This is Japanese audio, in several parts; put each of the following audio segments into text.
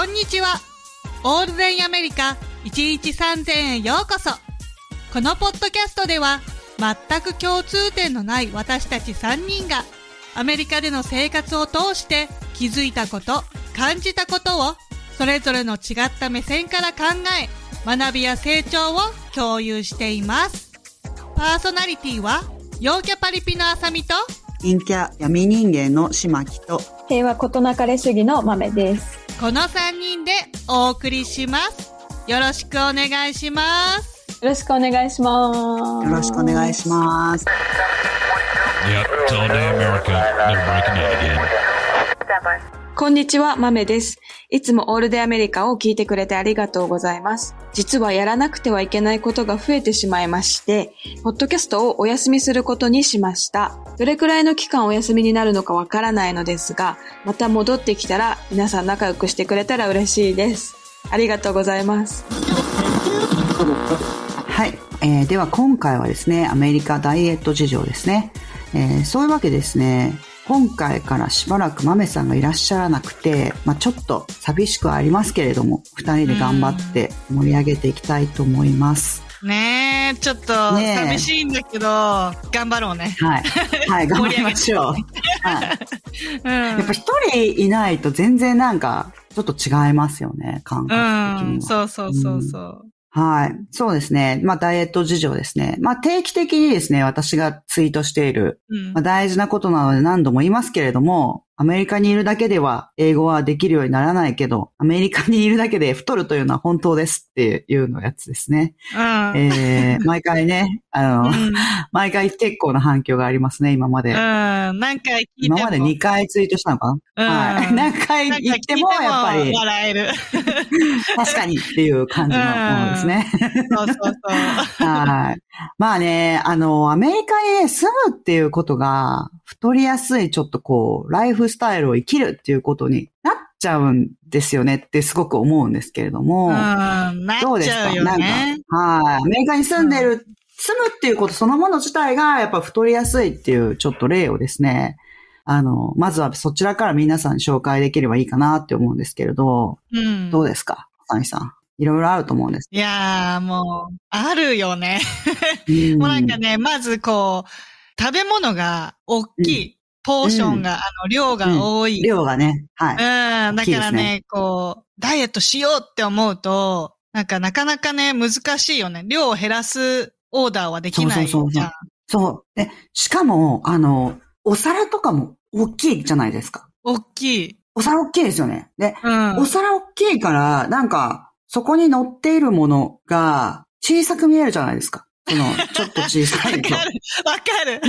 こんにちは。オールデンアメリカ1日3000円へようこそ。このポッドキャストでは全く共通点のない私たち3人がアメリカでの生活を通して気づいたこと、感じたことをそれぞれの違った目線から考え学びや成長を共有しています。パーソナリティは陽キャパリピのあさみと陰キャ闇人間の島木と平和ことなかれ主義の豆です。この3人でお送りします。よろしくお願いします。よろしくお願いします。よろしくお願いします。こんにちは、豆です。いつもオールデアメリカを聞いてくれてありがとうございます。実はやらなくてはいけないことが増えてしまいまして、ポッドキャストをお休みすることにしました。どれくらいの期間お休みになるのかわからないのですが、また戻ってきたら皆さん仲良くしてくれたら嬉しいです。ありがとうございます。はい、えー、では今回はですね、アメリカダイエット事情ですね。えー、そういうわけですね、今回からしばらく豆さんがいらっしゃらなくて、まあ、ちょっと寂しくはありますけれども、二人で頑張って盛り上げていきたいと思います。ねえ、ちょっと寂しいんだけど、頑張ろうね。はい。はい、頑張りましょう。はい。うん、やっぱ一人いないと全然なんか、ちょっと違いますよね、感覚的には。うん、そうそうそうそう。はい。そうですね。まあ、ダイエット事情ですね。まあ、定期的にですね、私がツイートしている、うん、まあ、大事なことなので何度も言いますけれども、アメリカにいるだけでは英語はできるようにならないけど、アメリカにいるだけで太るというのは本当ですっていうのやつですね。うん、えー、毎回ね、あの、うん、毎回結構な反響がありますね、今まで。うん、何回聞いても。今まで2回ツイートしたのか？な、うん、はい。何回言ってもやっぱり。笑える。確かにっていう感じのものですね。そうそうそう。はい。まあね、あの、アメリカに、ね、住むっていうことが、太りやすいちょっとこう、ライフスタイルを生きるっていうことになっちゃうんですよねってすごく思うんですけれども。どうですか？なんか、はい。アメリカに住んでる、住むっていうことそのもの自体がやっぱ太りやすいっていうちょっと例をですね、あの、まずはそちらから皆さんに紹介できればいいかなって思うんですけれど、うん、どうですか？サニさん。いろいろあると思うんです。いやー、もう、あるよね。もうなんかね、まずこう、食べ物が大きい。うん、ポーションが、うん、あの、量が多い、うん、量がね。はい。うん。だからね、ねこう、ダイエットしようって思うと、なんかなかなかね、難しいよね。量を減らすオーダーはできないじゃん。そうそうそうそう。で、しかも、あの、お皿とかも大きいじゃないですか。大きい。お皿大きいですよね。で、うん、お皿大きいから、なんか、そこに乗っているものが小さく見えるじゃないですか。その、ちょっと小さいと。わかる。わかる。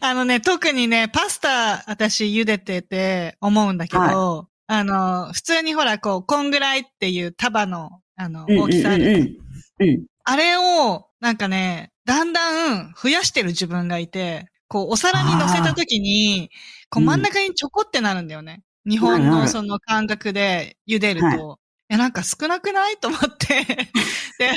あのね、特にね、パスタ、私茹でてて思うんだけど、はい、あの、普通にほら、こう、こんぐらいっていう束の、あの、大きさある、うん、あれを、なんかね、だんだん増やしてる自分がいて、こう、お皿に乗せた時に、こう、真ん中にちょこってなるんだよね。日本のその感覚で茹でると、はい、いや、なんか少なくない？と思って で、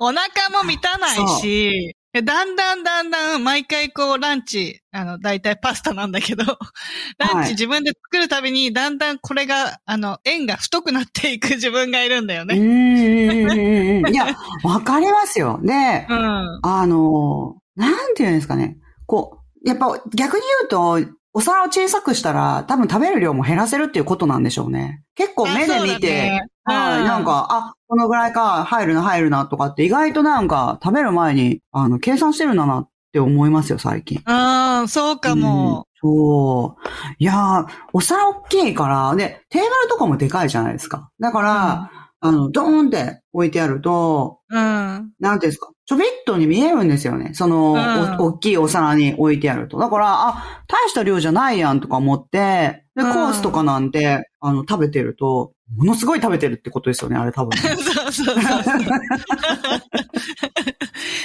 お腹も満たないし、だんだんだんだん毎回こうランチ、あの、大体パスタなんだけど、ランチ自分で作るたびにだんだんこれが、あの、円が太くなっていく自分がいるんだよね。うん。いや、わかりますよ。で、うん、あの、なんていうんですかね。こう、やっぱ逆に言うと、お皿を小さくしたら、多分食べる量も減らせるっていうことなんでしょうね。結構目で見て、ね、はい、なんか、あ、このぐらいか、入るな、入るな、とかって意外となんか、食べる前に、あの、計算してるんだなって思いますよ、最近。ああ、そうかも、うん、そう。いやー、お皿大きいから、で、テーブルとかもでかいじゃないですか。だから、うん、あの、ドーンって置いてあると、うん。なんていうんですか？ちょびっとに見えるんですよね。その、うん、大きいお皿に置いてあると。だから、あ、大した量じゃないやんとか思って、で、コースとかなんて、あの、食べてると、ものすごい食べてるってことですよね、あれ多分、ね。そうそうそう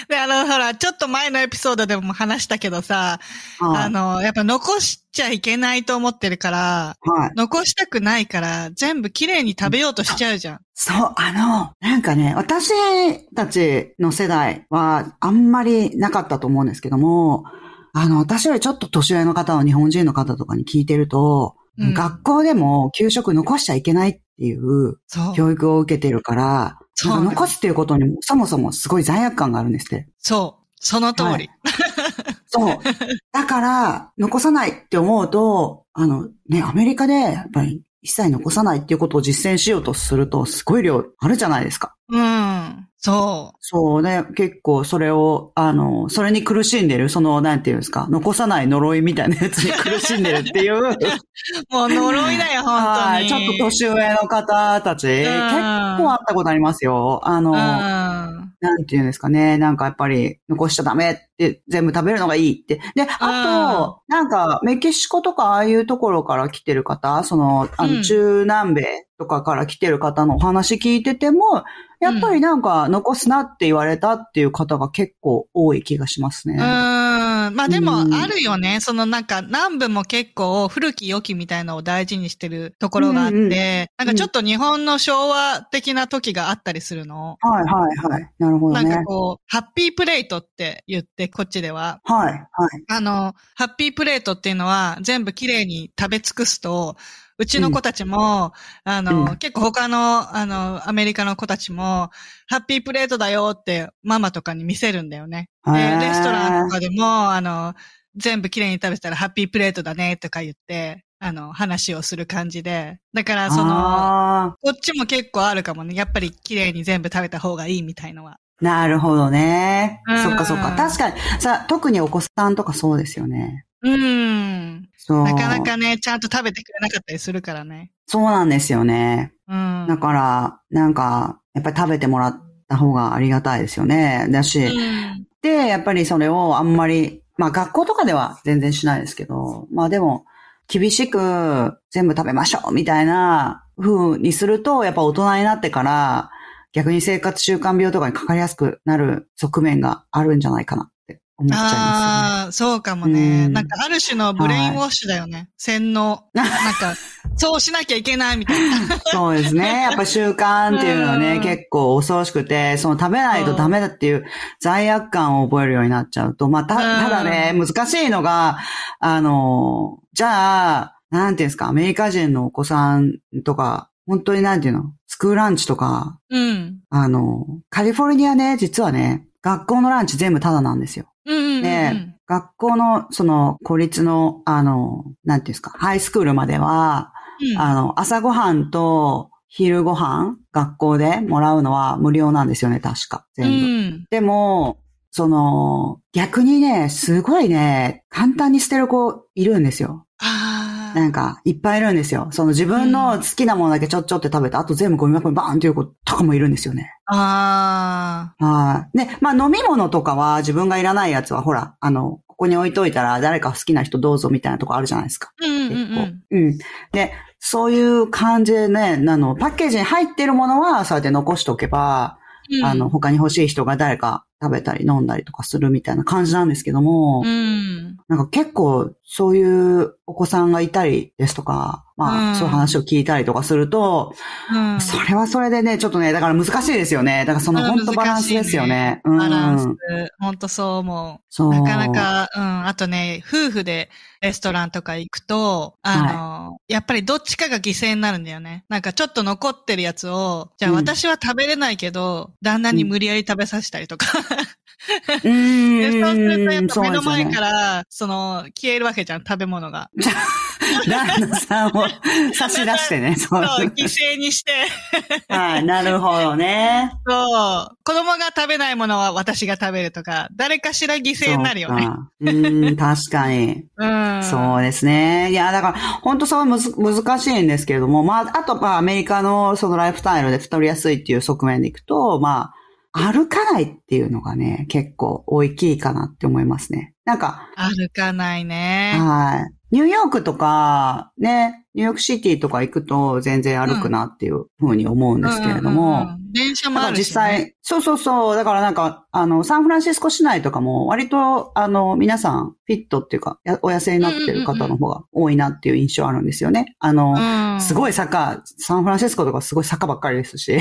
で、あの、ほら、ちょっと前のエピソードでも話したけどさ、はい、あの、やっぱ残しちゃいけないと思ってるから、はい、残したくないから、全部きれいに食べようとしちゃうじゃん。そう、あの、なんかね、私たちの世代はあんまりなかったと思うんですけども、あの、私よりちょっと年上の方は日本人の方とかに聞いてると、うん、学校でも給食残しちゃいけないっていう教育を受けてるから、か残すっていうことにそもそもすごい罪悪感があるんですって。そう。その通り。はい、そう。だから、残さないって思うと、あの、ね、アメリカで、やっぱり一切残さないっていうことを実践しようとすると、すごい量あるじゃないですか。うん。そう。そうね。結構それを、あの、それに苦しんでる、その、なんていうんですか、残さない呪いみたいなやつに苦しんでるっていう。もう呪いだよ、本当に。はい。ちょっと年上の方たち、結構あったことありますよ。あの、なんていうんですかね。なんかやっぱり残しちゃダメって全部食べるのがいいって。で、あと、なんかメキシコとかああいうところから来てる方、その、あの、中南米とかから来てる方のお話聞いてても、やっぱりなんか残すなって言われたっていう方が結構多い気がしますね。うん。まあでもあるよね。そのなんか南部も結構古き良きみたいなのを大事にしてるところがあって、うんうん、なんかちょっと日本の昭和的な時があったりするの？はいはいはい。なるほどね。なんかこう、ハッピープレートって言って、こっちでは。はいはい。あの、ハッピープレートっていうのは全部きれいに食べ尽くすと、うちの子たちも、うん、あの、うん、結構他の、あの、アメリカの子たちも、ハッピープレートだよってママとかに見せるんだよね。で、レストランとかでも、あの、全部きれいに食べてたらハッピープレートだねとか言って、あの、話をする感じで。だから、その、こっちも結構あるかもね。やっぱり綺麗に全部食べた方がいいみたいのは。なるほどね。そっかそっか。確かに、さ、特にお子さんとかそうですよね。うん。そう。なかなかね、ちゃんと食べてくれなかったりするからね。そうなんですよね。うん。だから、なんか、やっぱり食べてもらった方がありがたいですよね。だし、うん、で、やっぱりそれをあんまり、まあ学校とかでは全然しないですけど、まあでも、厳しく全部食べましょうみたいな風にすると、やっぱ大人になってから、逆に生活習慣病とかにかかりやすくなる側面があるんじゃないかな思っちゃいます、ね、ああ、そうかもね、うん。なんかある種のブレインウォッシュだよね。はい、洗脳。なんか、そうしなきゃいけないみたいな。そうですね。やっぱ習慣っていうのはね、結構恐ろしくて、その食べないとダメだっていう罪悪感を覚えるようになっちゃうと、まあ、た、ただね、難しいのが、あの、じゃあ、なんていうんですか、アメリカ人のお子さんとか、本当になんていうの？スクールランチとか、うん。あの、カリフォルニアね、実はね、学校のランチ全部タダなんですよ。で、学校の、その、公立の、あの、なんていうんですか、ハイスクールまでは、うん、あの、朝ごはんと昼ごはん、学校でもらうのは無料なんですよね、確か。全部。うん、でも、その、逆にね、すごいね、簡単に捨てる子いるんですよ。なんか、いっぱいいるんですよ。その自分の好きなものだけちょっちょって食べて、あと全部ゴミ箱にバーンっていう子とかもいるんですよね。ああ。はい。で、まあ飲み物とかは自分がいらないやつは、ほら、あの、ここに置いといたら誰か好きな人どうぞみたいなとこあるじゃないですか。うんうん、うん、結構。うん。で、そういう感じでね、あの、パッケージに入ってるものは、そうやって残しておけば、うん、あの、他に欲しい人が誰か食べたり飲んだりとかするみたいな感じなんですけども、うん、なんか結構そういうお子さんがいたりですとか、まあ、そういう話を聞いたりとかすると、うん、それはそれでね、ちょっとね、だから難しいですよね。だからその本当バランスですよね。ねバランス。本当そう思う。そう。なかなか、うん。あとね、夫婦でレストランとか行くと、あの、はい、やっぱりどっちかが犠牲になるんだよね。なんかちょっと残ってるやつを、じゃあ私は食べれないけど、旦那に無理やり食べさせたりとか。うん。で、そうするとやっぱ目の前から、その、消えるわけじゃん、食べ物が。旦那さんを差し出してね。そう、犠牲にして。はい、なるほどね。そう。子供が食べないものは私が食べるとか、誰かしら犠牲になるよね。ううん、確かに。うん。そうですね。いや、だから、本当そうむず難しいんですけれども、まあ、あと、まあ、アメリカのそのライフスタイルで太りやすいっていう側面でいくと、まあ、歩かないっていうのがね、結構大きいかなって思いますね。なんか。歩かないね。はい。ニューヨークとか、ね、ニューヨークシティとか行くと全然歩くなっていうふうに思うんですけれども。電車もあるし、ね、実際、そうそうそう。だからなんか、あの、サンフランシスコ市内とかも割と、あの、皆さん、フィットっていうか、お痩せになってる方の方が多いなっていう印象あるんですよね。あの、すごい坂、サンフランシスコとかすごい坂ばっかりですし、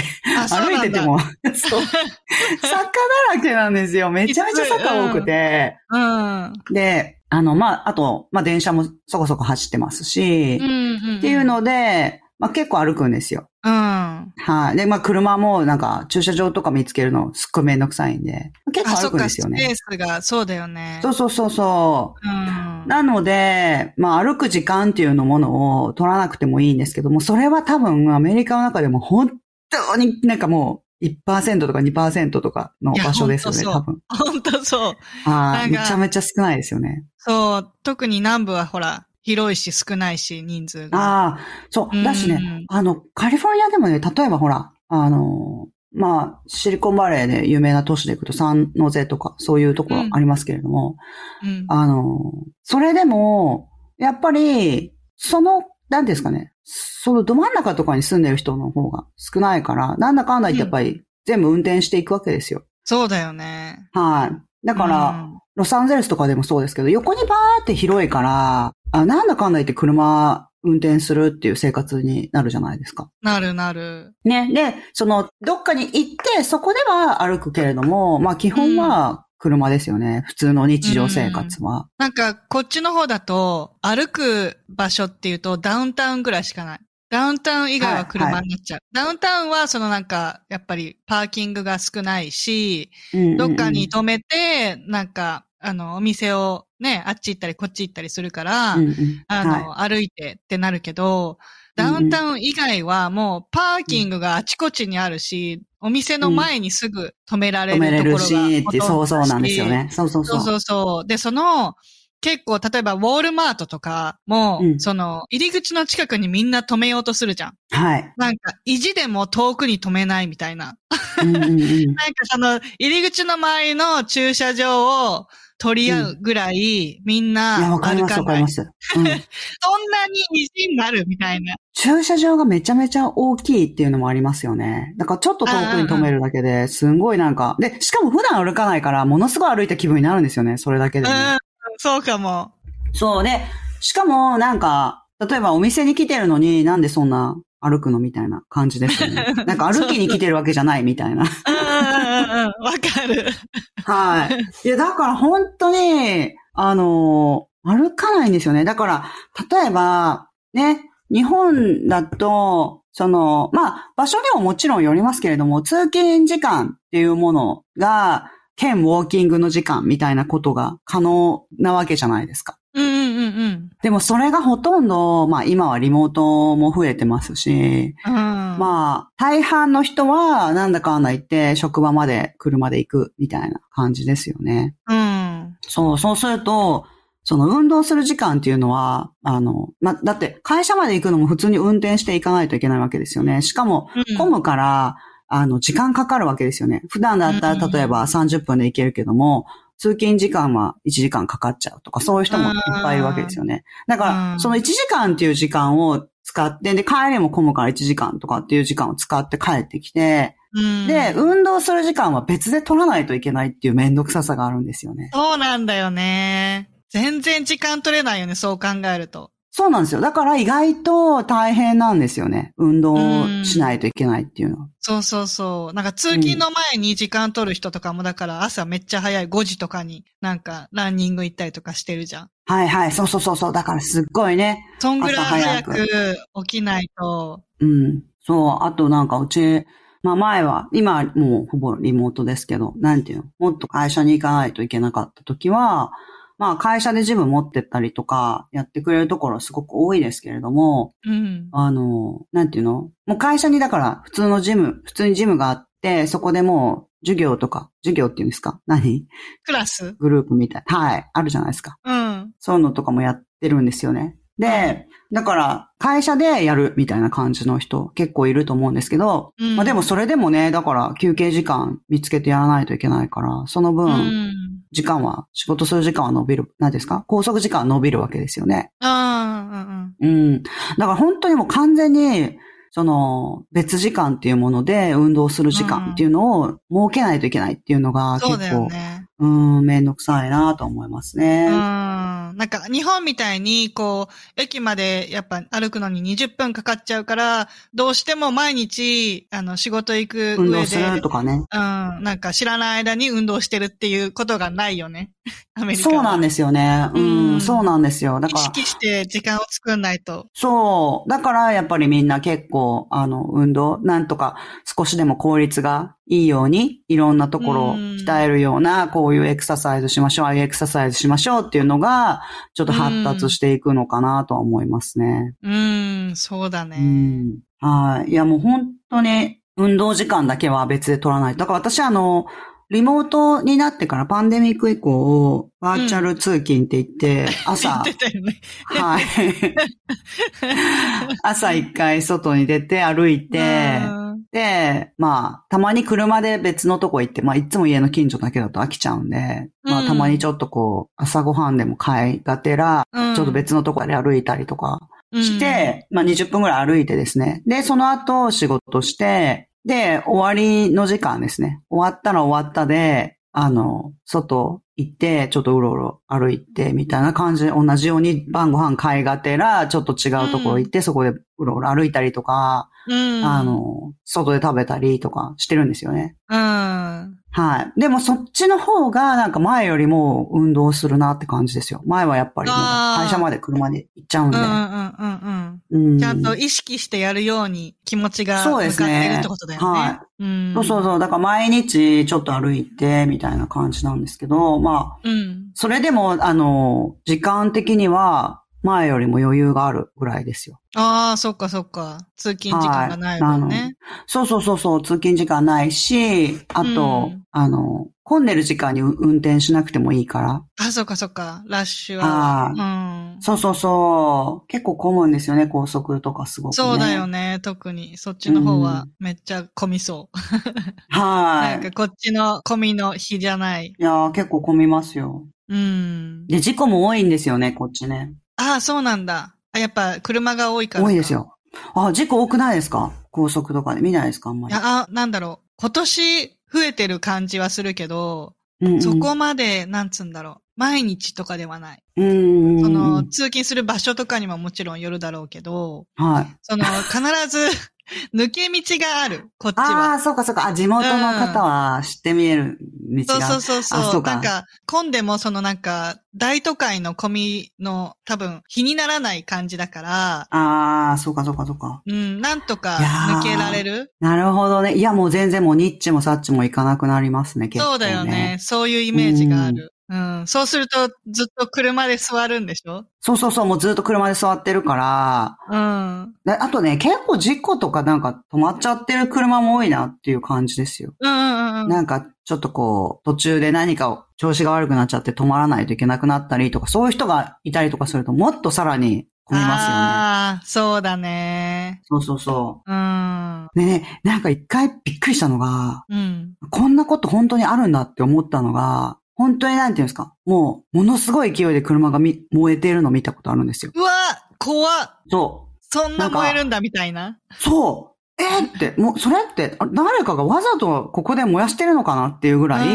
歩いてても、そう、坂だらけなんですよ。めちゃめちゃ坂多くて。うん。で、あの、まあ、あと、まあ、電車もそこそこ走ってますし、うんうん、っていうので、まあ結構歩くんですよ。うん。はい、で、まあ車もなんか駐車場とか見つけるのすっごいめんどくさいんで、結構歩くんですよね。スペースが、そうだよね。そうそうそうそう。うん、なので、まあ歩く時間っていうのものを取らなくてもいいんですけども、それは多分アメリカの中でも本当になんかもう1%とか2%とかの場所ですよね、多分。本当そう。はい。めちゃめちゃ少ないですよね。そう。特に南部はほら、広いし少ないし、人数が。ああ、そう。だしね、あの、カリフォルニアでもね、例えばほら、あの、まあ、シリコンバレーで有名な都市で行くと、サンノゼとか、そういうところありますけれども、うんうん、あの、それでも、やっぱり、その、何ですかね、そのど真ん中とかに住んでる人の方が少ないから、なんだかんだ言ってやっぱり全部運転していくわけですよ。そうだよね。はい。だから、ロサンゼルスとかでもそうですけど、横にバーって広いから、あなんだかんだ言って車運転するっていう生活になるじゃないですか。なるなる。ね。で、その、どっかに行って、そこでは歩くけれども、まあ基本は車ですよね。うん、普通の日常生活は、うん。なんか、こっちの方だと、歩く場所っていうとダウンタウンぐらいしかない。ダウンタウン以外は車になっちゃう。はいはい、ダウンタウンはそのなんか、やっぱりパーキングが少ないし、うんうんうん、どっかに止めて、なんか、あの、お店をね、あっち行ったりこっち行ったりするから、うんうん、あの、はい、歩いてってなるけど、ダウンタウン以外はもうパーキングがあちこちにあるし、お店の前にすぐ止められるところが、止めれるし、ってそうそうなんですよね。そうそうそう。そうそうそう。で、その、結構、例えば、ウォールマートとかも、うん、その、入り口の近くにみんな止めようとするじゃん。はい。なんか、意地でも遠くに止めないみたいな。うんうんうん、なんかその、入り口の周りの駐車場を取り合うぐらい、みんな、いや、わかります、わかります。うん、そんなに意地になるみたいな。駐車場がめちゃめちゃ大きいっていうのもありますよね。だからちょっと遠くに止めるだけで、すんごいなんか、で、しかも普段歩かないから、ものすごい歩いた気分になるんですよね、それだけで、ね。うんそうかも。そうで、しかもなんか、例えばお店に来てるのになんでそんな歩くのみたいな感じですよね。なんか歩きに来てるわけじゃないみたいな。わかる。はい。いや、だから本当に、あの、歩かないんですよね。だから、例えば、ね、日本だと、その、まあ、場所にももちろんよりますけれども、通勤時間っていうものが、兼ウォーキングの時間みたいなことが可能なわけじゃないですか。うんうんうんうん。でもそれがほとんど、まあ今はリモートも増えてますし、うん、まあ大半の人はなんだかんだ言って職場まで車で行くみたいな感じですよね。うん。そう、そうすると、その運動する時間っていうのは、あの、ま、だって会社まで行くのも普通に運転していかないといけないわけですよね。しかも、混むから、あの、時間かかるわけですよね。普段だったら、例えば30分で行けるけども、通勤時間は1時間かかっちゃうとか、そういう人もいっぱいいるわけですよね。だから、その1時間っていう時間を使って、で、帰りも混むから1時間とかっていう時間を使って帰ってきて、で、運動する時間は別で取らないといけないっていうめんどくささがあるんですよね。そうなんだよね。全然時間取れないよね、そう考えると。そうなんですよ。だから意外と大変なんですよね。運動しないといけないっていうのは。そうそうそう。なんか通勤の前に時間取る人とかも、だから朝めっちゃ早い5時とかになんかランニング行ったりとかしてるじゃん。はいはい。そうそうそうそう。だからすっごいね。そんぐらい早く起きないと。うん。そう。あとなんかうち、まあ前は、今もうほぼリモートですけど、なんていうの？もっと会社に行かないといけなかった時は、まあ会社でジム持ってったりとかやってくれるところすごく多いですけれども、うん、あの、なんていうの？もう会社にだから普通のジム、普通にジムがあって、そこでもう授業とか、授業っていうんですか？何？クラス？グループみたい。はい。あるじゃないですか。うん。そういうのとかもやってるんですよね。で、だから、会社でやるみたいな感じの人結構いると思うんですけど、うん、まあでもそれでもね、だから休憩時間見つけてやらないといけないから、その分、時間は、仕事する時間は伸びる、何ですか？拘束時間は伸びるわけですよね。あうん、うん。うん。だから本当にもう完全に、その、別時間っていうもので運動する時間っていうのを設けないといけないっていうのが結構、うん、めんどくさいなと思いますね。うん。なんか日本みたいに、こう、駅までやっぱ歩くのに20分かかっちゃうから、どうしても毎日、あの、仕事行く上で。運動するとかね。うん。なんか知らない間に運動してるっていうことがないよね。アメリカそうなんですよね。うん、うん、そうなんですよ。だから。意識して時間を作んないと。そう。だからやっぱりみんな結構、あの、運動、なんとか少しでも効率がいいように、いろんなところを鍛えるような、こういうエクササイズしましょう、ああいうエクササイズしましょうっていうのが、ちょっと発達していくのかなとは思いますね。うん、そうだね。はい。いやもう本当に、運動時間だけは別で取らない。だから私あの、リモートになってからパンデミック以降、バーチャル通勤って言って、朝、はい。朝一回外に出て歩いて、で、まあ、たまに車で別のとこ行って、まあ、いつも家の近所だけだと飽きちゃうんで、まあ、たまにちょっとこう、朝ごはんでも買いがてら、ちょっと別のとこで歩いたりとかして、まあ、20分くらい歩いてですね。で、その後仕事して、で、終わりの時間ですね。終わったら終わったで、あの、外行って、ちょっとうろうろ歩いて、みたいな感じで、同じように晩ご飯買いがてら、ちょっと違うところ行って、うん、そこでうろうろ歩いたりとか、うん、あの、外で食べたりとかしてるんですよね。うん。はい。でもそっちの方がなんか前よりも運動するなって感じですよ。前はやっぱり会社まで車で行っちゃうんで。うんうんうんうん。ちゃんと意識してやるように気持ちが向かってるってことだよね。はい。うん、そうそうそう。だから毎日ちょっと歩いてみたいな感じなんですけど、まあ、うん、それでもあの、時間的には前よりも余裕があるぐらいですよ。ああ、そっかそっか。通勤時間がないもんね、はい。そうそうそうそう、通勤時間ないし、あと、うん、あの、混んでる時間に運転しなくてもいいから。あ、そっかそっか。ラッシュは。うん。そうそうそう。結構混むんですよね、高速とかすごく、ね、そうだよね、特に。そっちの方はめっちゃ混みそう。はい。なんかこっちの混みの日じゃない。いや結構混みますよ。うん。で、事故も多いんですよね、こっちね。ああ、そうなんだ。あ、やっぱ車が多いから多いですよ。あ、事故多くないですか？高速とかで見ないですか？あんまり。あ、なんだろう。今年増えてる感じはするけど、うんうん、そこまで、なんつうんだろう。毎日とかではない。うん。その、通勤する場所とかにももちろんよるだろうけど、はい。その、必ず 抜け道がある、こっちは。ああ、そうかそうか。あ、地元の方は知って見える道が、うん、そうそうそうそう。なんか、混んでもそのなんか、大都会の込みの多分、日にならない感じだから。ああ、そうかそうかそうか。うん、なんとか抜けられる？なるほどね。いや、もう全然もうニッチもサッチも行かなくなりますね、結構、ね、そうだよね。そういうイメージがある。うん。そうすると、ずっと車で座るんでしょ？そうそうそう、もうずっと車で座ってるから。うん。あとね、結構事故とかなんか止まっちゃってる車も多いなっていう感じですよ。うんうんうん。なんか、ちょっとこう、途中で何か調子が悪くなっちゃって止まらないといけなくなったりとか、そういう人がいたりとかすると、もっとさらに混みますよね。ああ、そうだね。そうそうそう。うん。でね、なんか一回びっくりしたのが、うん。こんなこと本当にあるんだって思ったのが、本当になんていうんですか？もう、ものすごい勢いで車がみ燃えているのを見たことあるんですよ。うわ怖っそう。そんな燃えるんだみたいな。そうえー、って、もう、それって、誰かがわざとここで燃やしてるのかなっていうぐらい、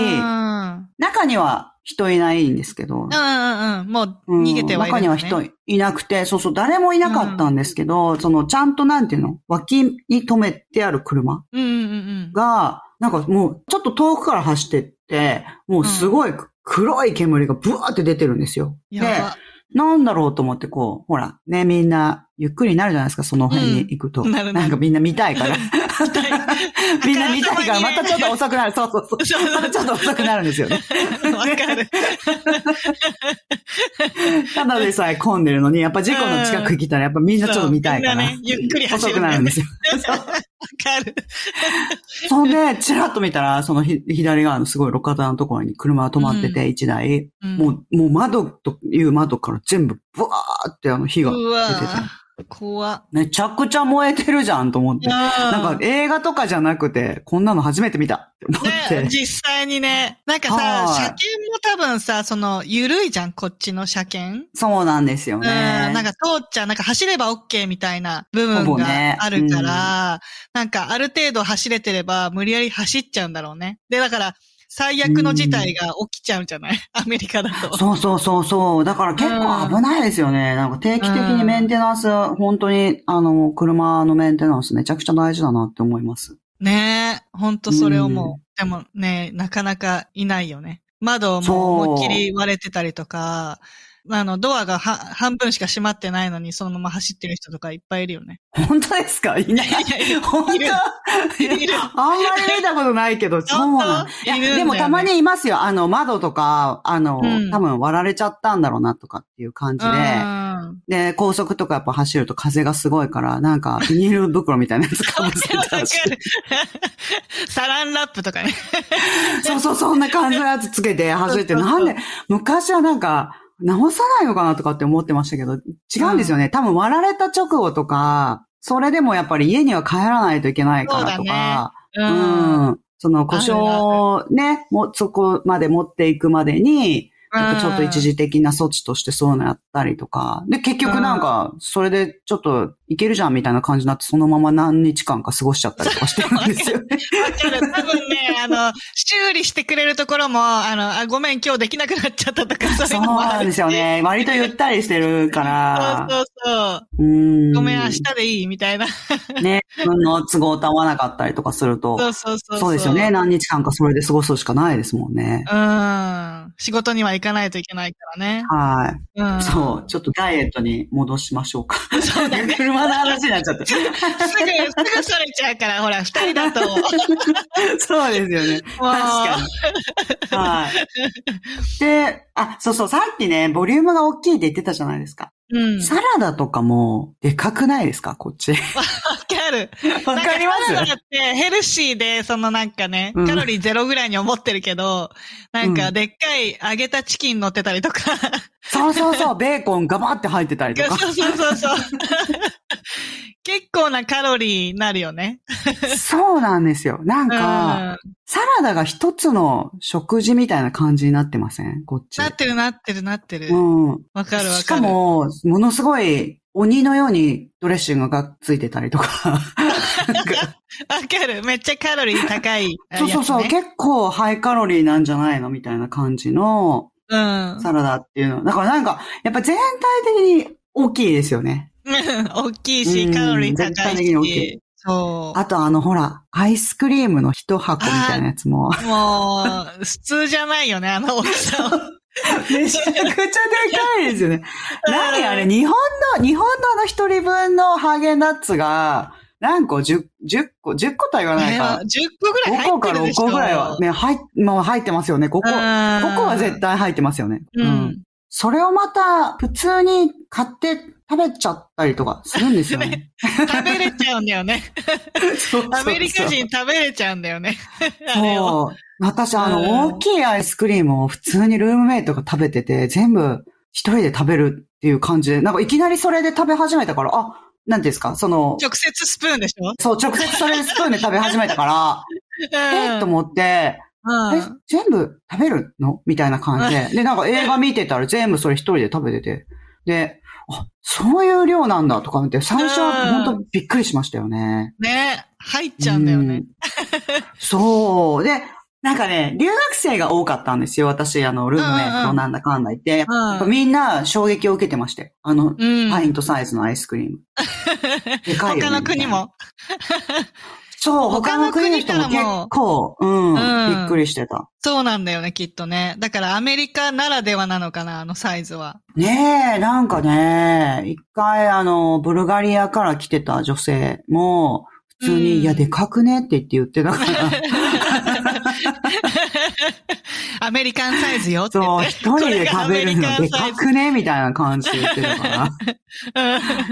中には人いないんですけど。うんうんうん。もう逃げてはいる、ね、中には人いなくて、そうそう、誰もいなかったんですけど、うん、その、ちゃんとなんていうの？脇に止めてある車が、うんうんうん、なんかもう、ちょっと遠くから走って、もうすごい黒い煙がブワーって出てるんですよ。で、なんだろうと思ってこう、ほら、ね、みんな、ゆっくりになるじゃないですか、その辺に行くと。うん、ななんかみんな見たいから。みんな見たいから、またちょっと遅くなる。そうそうそう。またちょっと遅くなるんですよね。わかる。ただでさえ混んでるのに、やっぱ事故の近く来たら、やっぱみんなちょっと見たいから。ね、ゆっくり走る、遅くなるんですよ。わかる。そんで、チラッと見たら、その左側のすごい路肩のところに車が止まってて、一、台、もう、もう窓という窓から全部、ブワーってあの火が出てた。怖めちゃくちゃ燃えてるじゃんと思って。なんか映画とかじゃなくて、こんなの初めて見たって思って。ね、実際にね。なんかさ、車検も多分さ、その、ゆるいじゃん、こっちの車検。そうなんですよね。うん、なんか通っちゃう、なんか走れば OK みたいな部分があるから、ねうん、なんかある程度走れてれば無理やり走っちゃうんだろうね。で、だから、最悪の事態が起きちゃうんじゃない、アメリカだと。そうそうそうそう。だから結構危ないですよね。なんか定期的にメンテナンス、本当に、あの、車のメンテナンスめちゃくちゃ大事だなって思います。ねえ、本当それ思う。でもね、なかなかいないよね。窓も思いっきり割れてたりとか、あの、ドアが半分しか閉まってないのに、そのまま走ってる人とかいっぱいいるよね。本当ですか？いない。本当？いるあんまり見たことないけど、そうなんいや、でもたまにいますよ。あの、窓とか、あの、うん、多分割られちゃったんだろうなとかっていう感じで。で、高速とかやっぱ走ると風がすごいから、なんか、ビニール袋みたいなやつ かぶせたし。サランラップとかね。そうそう、そんな感じのやつつけて走って、なんで、昔はなんか、直さないのかなとかって思ってましたけど、違うんですよね。うん、多分割られた直後とか、それでもやっぱり家には帰らないといけないからとか、うね、うん、うん。その故障ね、もそこまで持っていくまでに、ちょっと一時的な措置としてそういうのやったりとか。で、結局なんか、それでちょっといけるじゃんみたいな感じになって、そのまま何日間か過ごしちゃったりとかしてるんですよね。わかる。多分ね、あの、修理してくれるところも、あの、あ、ごめん、今日できなくなっちゃったとか、そういうのもそうなんですよね。割とゆったりしてるから。そうそうそう。うんごめん、明日でいいみたいな。ね、自分の都合と合わなかったりとかすると。そうそうそうそうですよね。何日間かそれで過ごすしかないですもんね。うん。仕事には行かないといけないからね。はい。うん。そう。ちょっとダイエットに戻しましょうか。そうだね。車の話になっちゃって。すぐ、すぐそれちゃうから、ほら、二人だと。そうですよね。確かに。はい。で、あ、そうそう、さっきね、ボリュームが大きいって言ってたじゃないですか。うん。サラダとかも、でかくないですか？こっち。わかる。わかります？サラダってヘルシーで、そのなんかね、カロリーゼロぐらいに思ってるけど、うん、なんかでっかい揚げたチキン乗ってたりとか。そうそうそう、ベーコンガバって入ってたりとか。そうそうそうそう。結構なカロリーになるよね。そうなんですよ。なんか、うん、サラダが一つの食事みたいな感じになってません？こっち。なってるなってるなってる。うん。わかるわかる。しかも、ものすごい鬼のようにドレッシングがついてたりとか。わかる。めっちゃカロリー高い、ね、そうそうそう。結構ハイカロリーなんじゃないの？みたいな感じの、うん。サラダっていうの。だからなんか、やっぱ全体的に大きいですよね。大きいし、カロリー高いし。全体的に大きい。そう。あとあの、ほら、アイスクリームの一箱みたいなやつも。もう、普通じゃないよね、あの大きさ。めちゃくちゃでかいですよね。何あれ、日本の、日本のあの一人分のハーゲンダッツが、何個 ?10、10個 ?10 個とは言わないか。10個ぐらい入ってるでしょ ?5 個か6個ぐらいはね、入、まあ入ってますよね。5個。5個は絶対入ってますよね。うん。それをまた、普通に買って食べちゃったりとかするんですよね。食べれちゃうんだよね。アメリカ人食べれちゃうんだよね。そう。私、あの、大きいアイスクリームを普通にルームメイトが食べてて、全部一人で食べるっていう感じで、なんかいきなりそれで食べ始めたから、あ、なんですか？その。直接スプーンでしょ？そう、直接それでスプーンで食べ始めたから、え？と思って、うん、え、全部食べるの？みたいな感じで。で、なんか映画見てたら全部それ一人で食べてて。で、あ、そういう量なんだとか見て、最初は本当びっくりしましたよね。ね入っちゃうんだよね。そう。で、なんかね、留学生が多かったんですよ。私、あの、ルームメイトなんだかんだ言って。うん、みんな衝撃を受けてまして。あの、うん、パイントサイズのアイスクリーム。でかいよ、ね、他の国も。そう、他の国の人も結構、うん、うん、びっくりしてた。そうなんだよね、きっとね。だからアメリカならではなのかな、あのサイズは。ねえ、なんかね、一回あの、ブルガリアから来てた女性も、普通に、うん、いや、でかくね？って言って言ってたから。アメリカンサイズよってそう、一人で食べるのでかくね？みたいな感じで言ってたから。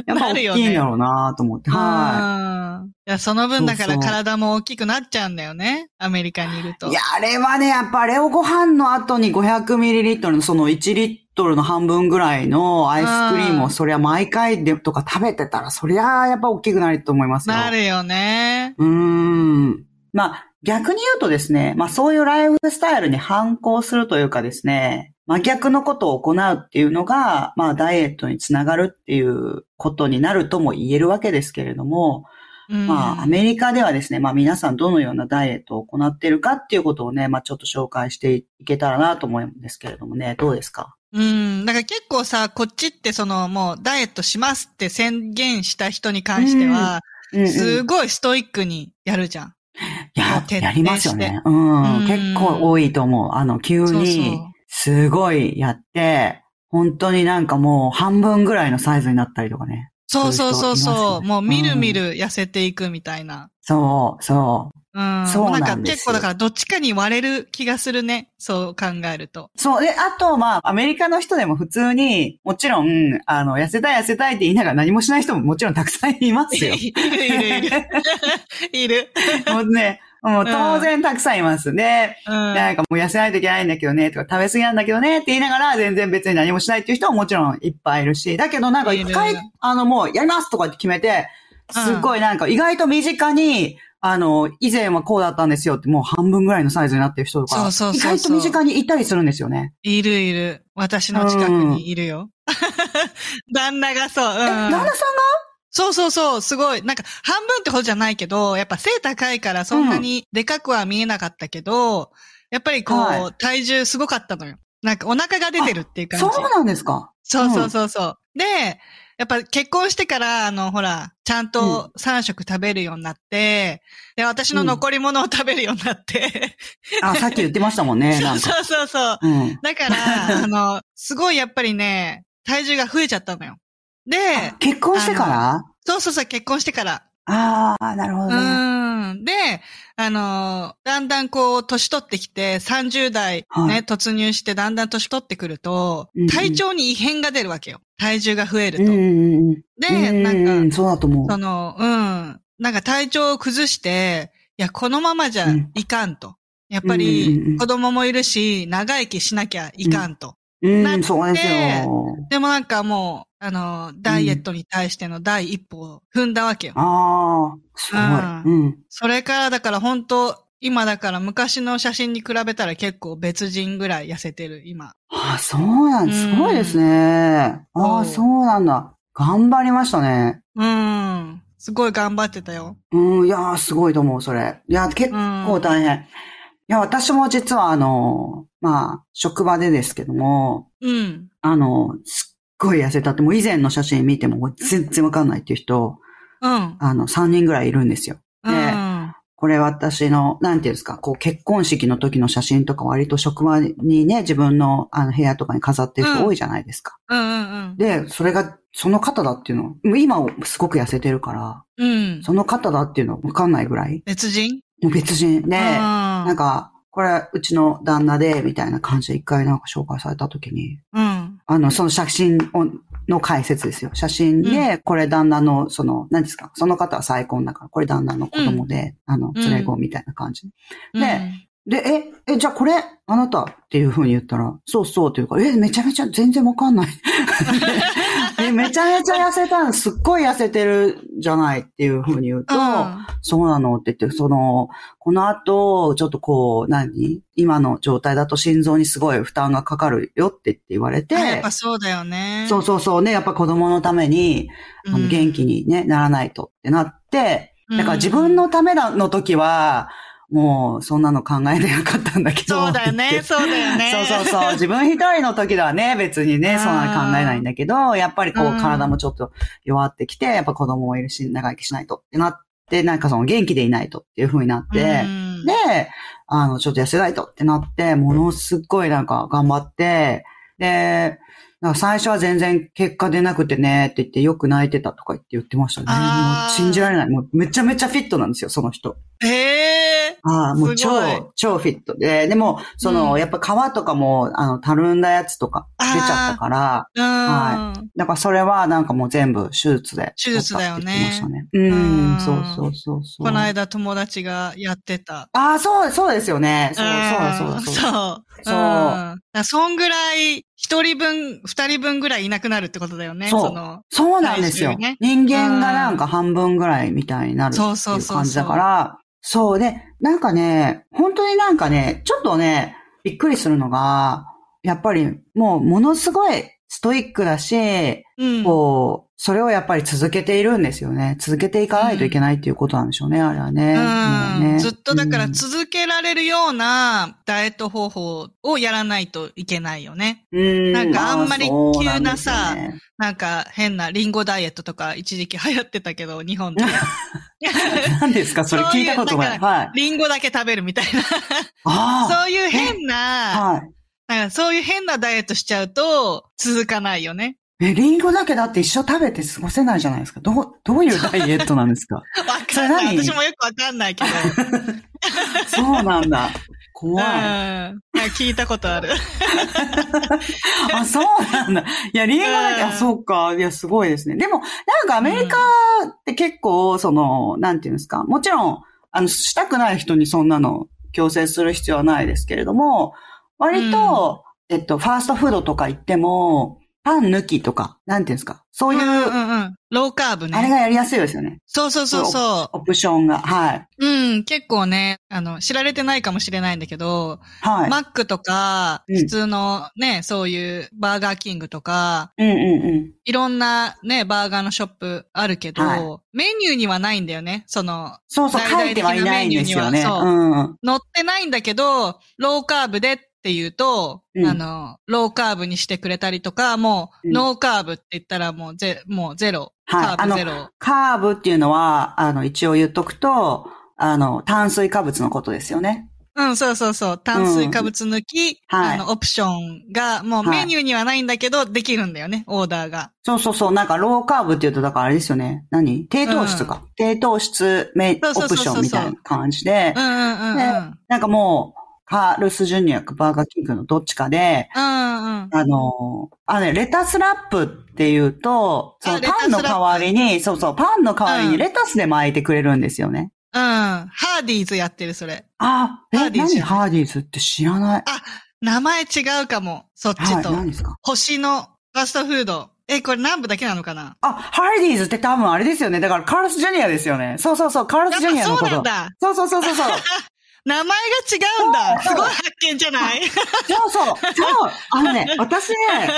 やっぱ大きいんだろうなと思って。はい。いや、その分だから体も大きくなっちゃうんだよね。アメリカにいると。いや、あれはね、やっぱあれをご飯の後に 500ml のその1リットルの半分ぐらいのアイスクリームをそりゃ毎回でとか食べてたら、そりゃやっぱ大きくなると思いますよ。なるよね。うーん。まあ、逆に言うとですね、まあそういうライフスタイルに反抗するというかですね、真逆のことを行うっていうのが、まあダイエットにつながるっていうことになるとも言えるわけですけれども、まあアメリカではですね、まあ皆さんどのようなダイエットを行っているかっていうことをね、まあちょっと紹介していけたらなと思うんですけれどもね、どうですか？うん。だから結構さ、こっちってそのもうダイエットしますって宣言した人に関しては、すごいストイックにやるじゃん。や、やりますよね。うん。結構多いと思う。あの、急に、すごいやって、本当になんかもう半分ぐらいのサイズになったりとかね。そうそうそうそう。もうみるみる痩せていくみたいな。そう、そう。うん。そうなんか結構だからどっちかに割れる気がするね。そう考えると。そう。で、あと、まあ、アメリカの人でも普通に、もちろん、あの、痩せたい痩せたいって言いながら何もしない人ももちろんたくさんいますよ。いるいるいる。いる。もうね、もう当然たくさんいますね。うん、なんかもう痩せないといけないんだけどね、とか食べ過ぎなんだけどねって言いながら全然別に何もしないっていう人ももちろんいっぱいいるし、だけどなんか一回、あのもうやりますとかって決めて、すっごいなんか意外と身近に、あの、以前はこうだったんですよってもう半分ぐらいのサイズになってる人とか、そうそうそう意外と身近にいたりするんですよね。いるいる。私の近くにいるよ。うん、旦那がそう。うん、え、旦那さんが？そうそうそう、すごい。なんか、半分ってほどじゃないけど、やっぱ背高いからそんなにでかくは見えなかったけど、うん、やっぱりこう、はい、体重すごかったのよ。なんかお腹が出てるっていう感じ。そうなんですか？そうそうそうそう。うん、で、やっぱ結婚してから、あの、ほら、ちゃんと3食食べるようになって、で、私の残り物を食べるようになって。うん、あ、さっき言ってましたもんね、そうそうそうそう。うん、だから、あの、すごいやっぱりね、体重が増えちゃったのよ。で、結婚してから？そうそうそう、結婚してから。ああ、なるほどね。うん。で、あの、だんだんこう、年取ってきて、30代ね、はい、突入して、だんだん年取ってくると、体調に異変が出るわけよ。体重が増えると。で、なんか、そうだと思う。その、うん。なんか体調を崩して、いや、このままじゃいかんと。やっぱり、子供もいるし、長生きしなきゃいかんと。うん、そうですよ。でもなんかもう、あの、ダイエットに対しての第一歩を踏んだわけよ。ああ、すごい。うん。それからだから本当今だから昔の写真に比べたら結構別人ぐらい痩せてる、今。ああ、そうなんです。すごいですね。ああ、そうなんだ。頑張りましたね。うん。すごい頑張ってたよ。うん、いやすごいと思う、それ。いや、結構大変。いや、私も実はあの、まあ、職場でですけども、うん。あの、すごい痩せたって、もう以前の写真見ても全然わかんないっていう人、うん。あの、3人ぐらいいるんですよ。で、うん、これ私の、なんていうんですか、こう結婚式の時の写真とか割と職場にね、自分のあの部屋とかに飾ってる人多いじゃないですか。うん、うんうんうんで、それがその方だっていうの、もう今すごく痩せてるから、うん。その方だっていうのわかんないぐらい。別人？別人で、なんか、これ、うちの旦那で、みたいな感じで一回なんか紹介された時に、うん。あの、その写真をの解説ですよ。写真で、これ旦那の、その、何ですか、その方は再婚だから、これ旦那の子供で、うん、あの、連れ子みたいな感じ。うん、で、で、え、え、じゃあこれ、あなたっていう風に言ったら、そうそうっていうか、え、めちゃめちゃ全然わかんない。え、めちゃめちゃ痩せたの、すっごい痩せてるじゃないっていう風に言うと、うん、そうなのって言って、その、この後、ちょっとこう、何？今の状態だと心臓にすごい負担がかかるよって言われて。やっぱそうだよね。そうそうそうね、やっぱ子供のために、あの元気にね、ならないとってなって、だから自分のための時は、もう、そんなの考えてなかったんだけど。そうだよね、そうだよね。そうそうそう。自分一人の時ではね、別にね、そんなの考えないんだけど、やっぱりこう、体もちょっと弱ってきて、やっぱ子供もいるし、長生きしないとってなって、なんかその元気でいないとっていう風になって、で、あの、ちょっと痩せないとってなって、ものすっごいなんか頑張って、で、なんか最初は全然結果出なくてねって言ってよく泣いてたとか言って言ってましたね。もう信じられない。もうめちゃめちゃフィットなんですよ、その人。へえ。ああ、もう超、超フィットで、でも、その、うん、やっぱ皮とかも、あの、たるんだやつとか出ちゃったから、はい。だからそれはなんかもう全部手術で。手術だよね。ねうん、そうそうそうそう。この間友達がやってた。ああ、そう、そうですよね。そう、そうそうそう。そう。そう。そんぐらい、一人分、二人分ぐらいいなくなるってことだよね。そう。そそうなんですよ。ね、人間がなんか半分ぐらいみたいになるっていう感じだから、そうで、なんかね、本当になんかね、ちょっとね、びっくりするのが、やっぱりもうものすごいストイックだし、うん、こう、それをやっぱり続けているんですよね。続けていかないといけないっていうことなんでしょうね、うん、あれはね。うんね、ずっとだから続けられるようなダイエット方法をやらないといけないよね。うん、なんかあんまり急なさ、なね、なんか変なリンゴダイエットとか一時期流行ってたけど、日本で。何ですか？それ聞いたことない。はい。リンゴだけ食べるみたいな。そういう変な、はい。なんかそういう変なダイエットしちゃうと続かないよね。え、リンゴだけだって一生食べて過ごせないじゃないですか。どう、どういうダイエットなんですか？わかんない。私もよくわかんないけど。そうなんだ。怖い。聞いたことある。あ、そうなんだ。いや、リンゴだけ、あ、そうか。いや、すごいですね。でも、なんかアメリカって結構、その、なんていうんですか？もちろん、あの、したくない人にそんなの強制する必要はないですけれども、割と、えっと、ファーストフードとか行っても、パン抜きとか、なんていうんですか？そういう、うんうんうん、ローカーブね。あれがやりやすいですよね。そうそうそうそう。オプションが、はい。うん、結構ね、あの、知られてないかもしれないんだけど、はい。マックとか、普通のね、うん、そういうバーガーキングとか、うんうんうん。いろんなね、バーガーのショップあるけど、はい、メニューにはないんだよね。その、そうそう、書いてはいないんですよね。そう、うん。載ってないんだけど、ローカーブでって言うと、うん、あの、ローカーブにしてくれたりとか、もう、ノーカーブって言ったらもうゼ、もうゼロ。はい、カーブゼロ。カーブっていうのは、あの、一応言っとくと、あの、炭水化物のことですよね。うん、そうそうそう。炭水化物抜き、うんはい、あの、オプションが、もうメニューにはないんだけど、できるんだよね、オーダーが。そうそうそう。なんか、ローカーブって言うと、だからあれですよね。何？低糖質か。うん、低糖質メオプションみたいな感じで。うんうんうん、うん、なんかもう、カールスジュニアかバーガーキングのどっちかで、うんうん、あの、あれ、レタスラップっていうと、そのパンの代わりに、そうそう、パンの代わりにレタスで巻いてくれるんですよね。うん。ハーディーズやってる、それ。あ、え、ハーディーズ何ハーディーズって知らない？あ、名前違うかも。そっちと。はい、何ですか？星のファストフード。え、これ南部だけなのかな？あ、ハーディーズって多分あれですよね。だからカールスジュニアですよね。そうそうそう、カールスジュニアのこと。そうなんだ。そうそうそうそう。名前が違うんだ。すごい発見じゃない？そうそう。そう。あのね、私ね、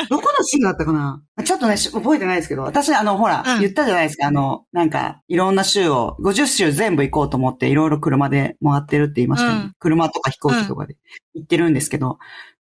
どこのシーンだったかな？ちょっとね、覚えてないですけど、私、あの、ほら、うん、言ったじゃないですか。あの、なんか、いろんな州を、50州全部行こうと思って、いろいろ車で回ってるって言いましたね、うん、車とか飛行機とかで行ってるんですけど、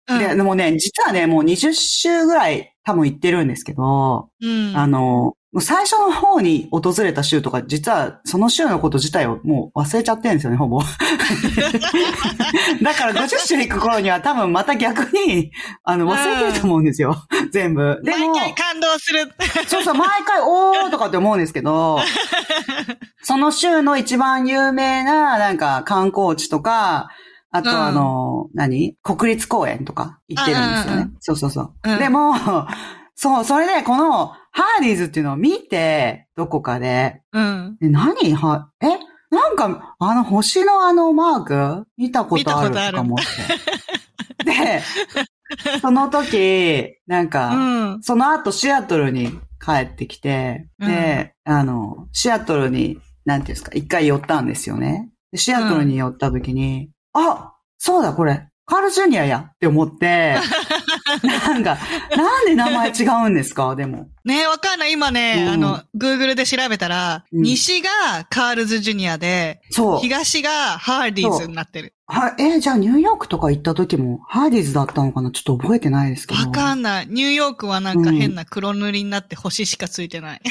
うん、で、でもね、実はね、もう20州ぐらい多分行ってるんですけど、うん、あの、もう最初の方に訪れた州とか、実はその州のこと自体をもう忘れちゃってるんですよね、ほぼ。だから50州行く頃には多分また逆に、あの、忘れてると思うんですよ。全部。でも。毎回感動する。そうそう、毎回、おーとかって思うんですけど、その州の一番有名な、なんか観光地とか、あとあの、うん、何？国立公園とか行ってるんですよね。そうそうそう。うん、でも、そう、それでこのハーディーズっていうのを見て、どこかで。うん。何？は、え？なんか、あの星のあのマーク？見たことあるとか思って。で、その時、なんか、うん、その後シアトルに帰ってきて、で、うん、あの、シアトルに、なんていうんですか、一回寄ったんですよね。シアトルに寄った時に、うん、あそうだこれ、カールジュニアやって思って、なんか、なんで名前違うんですか？でも。ねわかんない。今ね、うん、あの、Google で調べたら、うん、西がカールズジュニアで、そう。東がハーディーズになってる。は、えー、じゃあニューヨークとか行った時もハーディーズだったのかな？ちょっと覚えてないですけど。わかんない。ニューヨークはなんか変な黒塗りになって星しかついてない。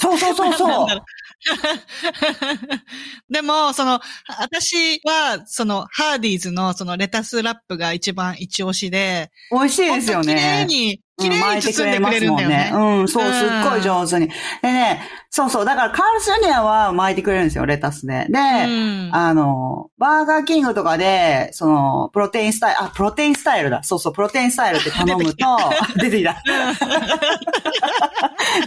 そうそうそうそう。でも、その、私は、その、ハーディーズのそのレタスラップが一番一押しで。美味しいですよね。綺麗に綺麗に包んでくれるんだよね。うん、うん、そう、すっごい上手に。でね、そうそう、だからカールスジュニアは巻いてくれるんですよ、レタスで。で、うん、あの、バーガーキングとかで、その、プロテインスタイル、あ、プロテインスタイルだ。そうそう、プロテインスタイルって頼むと、出てきた。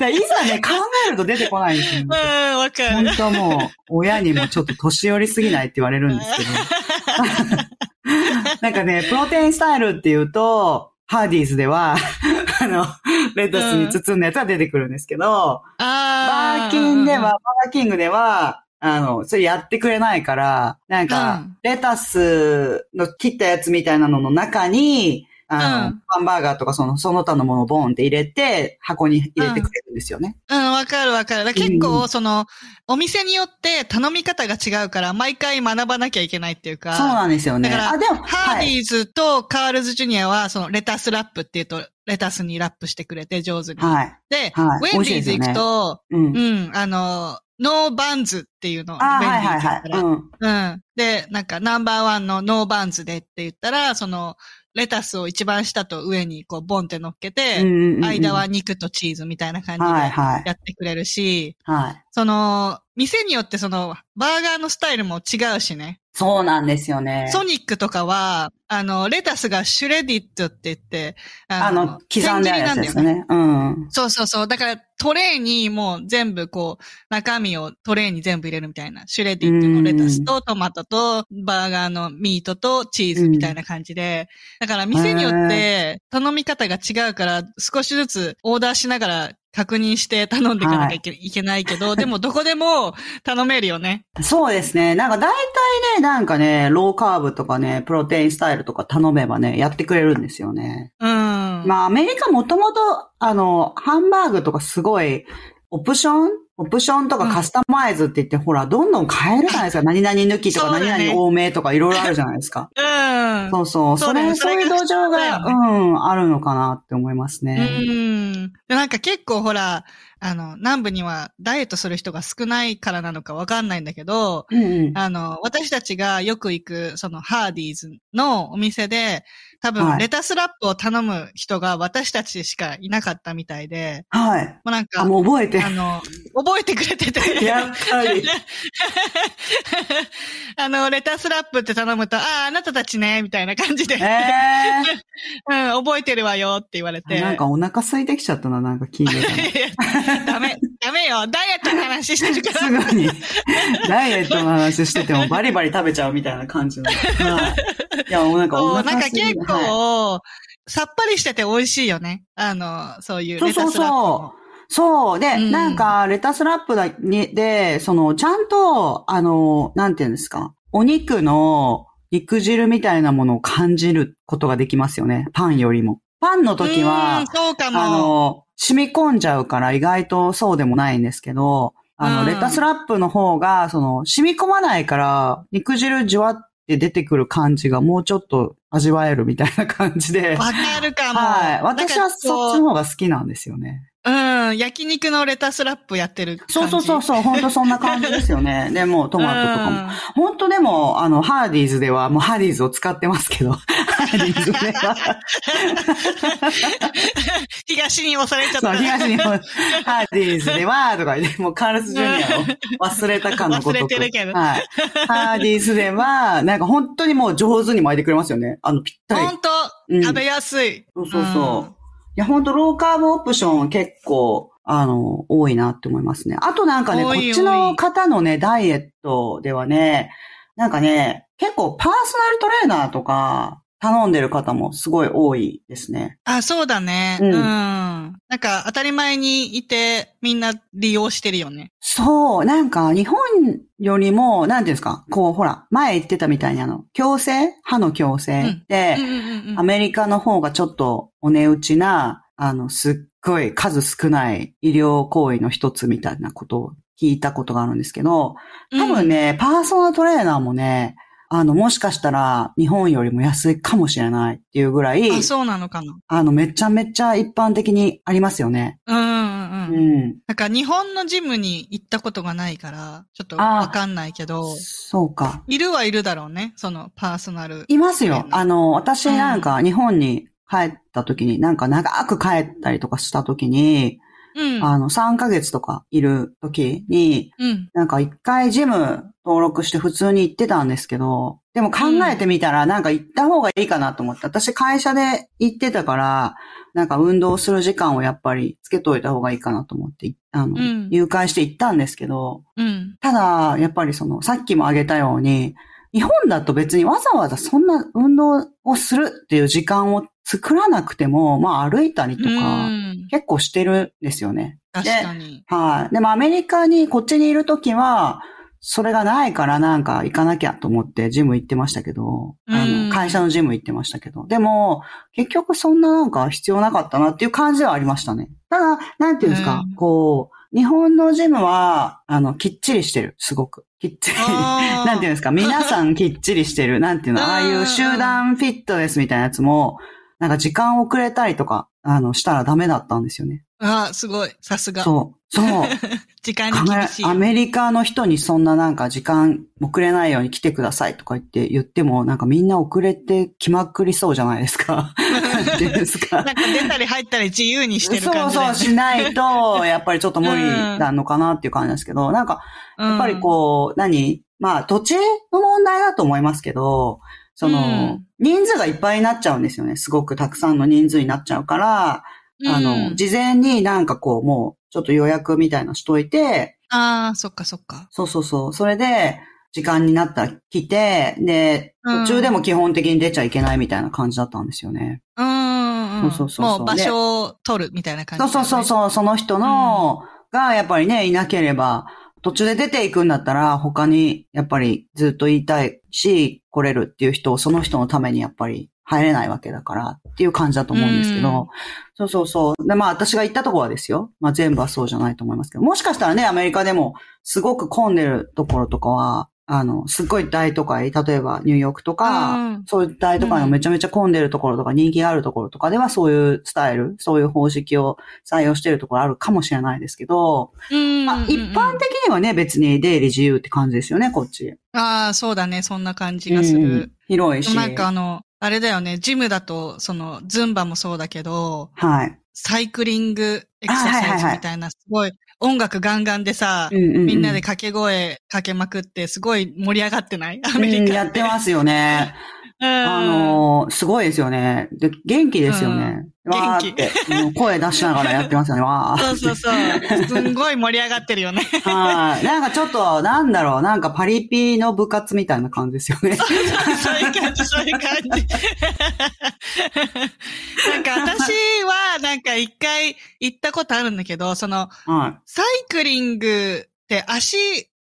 いざね、考えると出てこないんですよ、ね。うん、わかる。本当もう、親にもちょっと年寄りすぎないって言われるんですけど。なんかね、プロテインスタイルって言うと、ハーディーズでは、あの、レタスに包んだやつは出てくるんですけど、うん、バーキンでは、バーキングでは、あの、それやってくれないから、なんか、レタスの切ったやつみたいなのの中に、あの、うん、ハンバーガーとかその、その他のものをボンって入れて、箱に入れてくれるんですよね。うん、わ、うん、かるわかる。結構、その、お店によって頼み方が違うから、毎回学ばなきゃいけないっていうか。そうなんですよね。だから、あ、でも、ハーディーズとカールズジュニアは、その、 lettuce wrap っていうと、レタスにラップしてくれて上手に。はい。で、はい、ウェンディーズ行くと、ね、うん、うん、あの、 no buns っていうのを、はいはいはい。うん。うん。で、なんか number one の no buns でって言ったら、その、レタスを一番下と上にこうボンって乗っけて、間は肉とチーズみたいな感じでやってくれるし、はい、その、店によってその、バーガーのスタイルも違うしね。そうなんですよね。ソニックとかは、あの、レタスが shredded って言って、あの、あの刻んであるやつですね。うん。そうそうそう。だからトレーにもう全部こう、中身をトレーに全部入れるみたいな。シュレディットのレタスとトマトとバーガーのミートとチーズみたいな感じで。だから店によって頼み方が違うから少しずつオーダーしながら確認して頼んでいかなきゃいけないけど、でもどこでも頼めるよね。そうですね。なんか大体ね、なんかね、ローカーブとかね、プロテインスタイルとか頼めばね、やってくれるんですよね。うん。まあアメリカもともと、あの、ハンバーグとかすごい、オプションオプションとかカスタマイズって言って、うん、ほら、どんどん変えるじゃないですか。何々抜きとか、何々多めとかいろいろあるじゃないですか。うん。そうそう。それ、そういう土壌が、うん、あるのかなって思いますね。うん。なんか結構ほら、あの、南部にはダイエットする人が少ないからなのかわかんないんだけど、うんうん、あの、私たちがよく行く、そのハーディーズのお店で、多分、レタスラップを頼む人が私たちしかいなかったみたいで。はい。もうなんか、あ、もう覚えて。あの、覚えてくれてて。やっぱり。あの、レタスラップって頼むと、ああ、あなたたちね、みたいな感じで。えー、うん、覚えてるわよって言われて。なんかお腹空いてきちゃったな、なんか聞いてたダメ、ダメよ。ダイエットの話してるから。すぐに、ダイエットの話しててもバリバリ食べちゃうみたいな感じの。はい。いや、もうなんかお腹空いてなんか結構、はい、さっぱりしてて美味しいよね。あの、そういうレタスラップそうそうそう。そう。で、うん、なんか、レタスラップだに、で、その、ちゃんと、あの、なんていうんですか。お肉の肉汁みたいなものを感じることができますよね。パンよりも。パンの時は、そうかも。あの、染み込んじゃうから意外とそうでもないんですけど、あの、レタスラップの方が、その、染み込まないから、肉汁じわって出てくる感じがもうちょっと味わえるみたいな感じで。わかるかも。はい。私はそっちの方が好きなんですよね。うん、焼肉のレタスラップやってるそうそうそうそう、本当そんな感じですよね。でも、トマトとかも。本当でも、あの、ハーディーズでは、もうハーディーズを使ってますけど、ハーディーズでは。東に押されちゃった。そう、東に、ハーディーズでは、とか言って、もうカールスジュニアを忘れたかのこと忘れてるけど。はい。ハーディーズでは、なんか本当にもう上手に巻いてくれますよね。あの、ぴったり。本当、うん、食べやすい。そうそうそう。いや、ほんと、ローカーブオプション結構、あの、多いなって思いますね。あとなんかね、こっちの方のね、ダイエットではね、なんかね、結構パーソナルトレーナーとか、頼んでる方もすごい多いですね。あ、そうだね。うん。うん、なんか当たり前にいてみんな利用してるよね。そう。なんか日本よりも、なんていうんですか、こうほら、前言ってたみたいにあの、矯正歯の矯正って、アメリカの方がちょっとお値打ちな、あの、すっごい数少ない医療行為の一つみたいなことを聞いたことがあるんですけど、多分ね、うん、パーソナルトレーナーもね、あの、もしかしたら日本よりも安いかもしれないっていうぐらい。あ、そうなのかな。あの、めちゃめちゃ一般的にありますよね。うんうんうん。うん。なんか日本のジムに行ったことがないから、ちょっとわかんないけど。そうか。いるはいるだろうね。そのパーソナル。いますよ。あの、私なんか日本に帰った時に、なんか長く帰ったりとかした時に、うん、あの、3ヶ月とかいる時に、うん、なんか一回ジム登録して普通に行ってたんですけど、でも考えてみたらなんか行った方がいいかなと思って、私会社で行ってたから、なんか運動する時間をやっぱりつけといた方がいいかなと思って、あの、うん、入会して行ったんですけど、うん、ただ、やっぱりその、さっきも挙げたように、日本だと別にわざわざそんな運動をするっていう時間を作らなくても、まあ歩いたりとか、結構してるんですよね。確かに。はい。でもアメリカに、こっちにいるときは、それがないからなんか行かなきゃと思ってジム行ってましたけど、あの、会社のジム行ってましたけど、でも、結局そんななんか必要なかったなっていう感じはありましたね。ただ、なんていうんですか、こう、日本のジムは、あの、きっちりしてる、すごく。きっちり。なんていうんですか、皆さんきっちりしてる。なんていうの、ああいう集団フィットネスみたいなやつも、なんか時間遅れたりとか、あの、したらダメだったんですよね。ああ、すごい。さすが。そう。そう。時間に厳しい。アメリカの人にそんななんか時間遅れないように来てくださいとか言って言っても、なんかみんな遅れて気まくりそうじゃないですか。ですか。なんか出たり入ったり自由にしてる感じ、ね、そうそうしないと、やっぱりちょっと無理なのかなっていう感じですけど、うん、なんか、やっぱりこう、何まあ土地の問題だと思いますけど、その、うん、人数がいっぱいになっちゃうんですよね。すごくたくさんの人数になっちゃうから、あの、事前になんかこう、もう、ちょっと予約みたいなしといて、ああ、そっかそっか。そうそうそう。それで、時間になったら来て、で、途中でも基本的に出ちゃいけないみたいな感じだったんですよね。うん。そうそうそうもう場所を取るみたいな感じ、ね、そうそうそう、その人の、がやっぱりね、いなければ、途中で出ていくんだったら、他にやっぱりずっと言いたいし、来れるっていう人をその人のためにやっぱり入れないわけだからっていう感じだと思うんですけど、そうそうそう。で、まあ私が行ったとこはですよ。まあ全部はそうじゃないと思いますけど、もしかしたらね、アメリカでもすごく混んでるところとかは、あの、すっごい大都会、例えばニューヨークとか、うん、そういう大都会のめちゃめちゃ混んでるところとか、人気があるところとかではそういうスタイル、そういう方式を採用してるところあるかもしれないですけど、まあ、一般的にはね、別に出入り自由って感じですよね、こっち。ああ、そうだね、そんな感じがする。うん、広いし。なんかあの、あれだよね、ジムだと、その、ズンバもそうだけど、はい。サイクリングエクササイズみたいな、すごい音楽ガンガンでさ、うんうんうん、みんなで掛け声かけまくって、すごい盛り上がってない？アメリカ、うん、やってますよね。あのー、すごいですよね。で、元気ですよね。うん、元気。声出しながらやってますよね。わ そうそうそう。すんごい盛り上がってるよね。はい。なんかちょっと、なんだろう、なんかパリピの部活みたいな感じですよね。そうそういう感じ、そういう感じ。なんか私は、なんか一回行ったことあるんだけど、その、はい、サイクリングって足、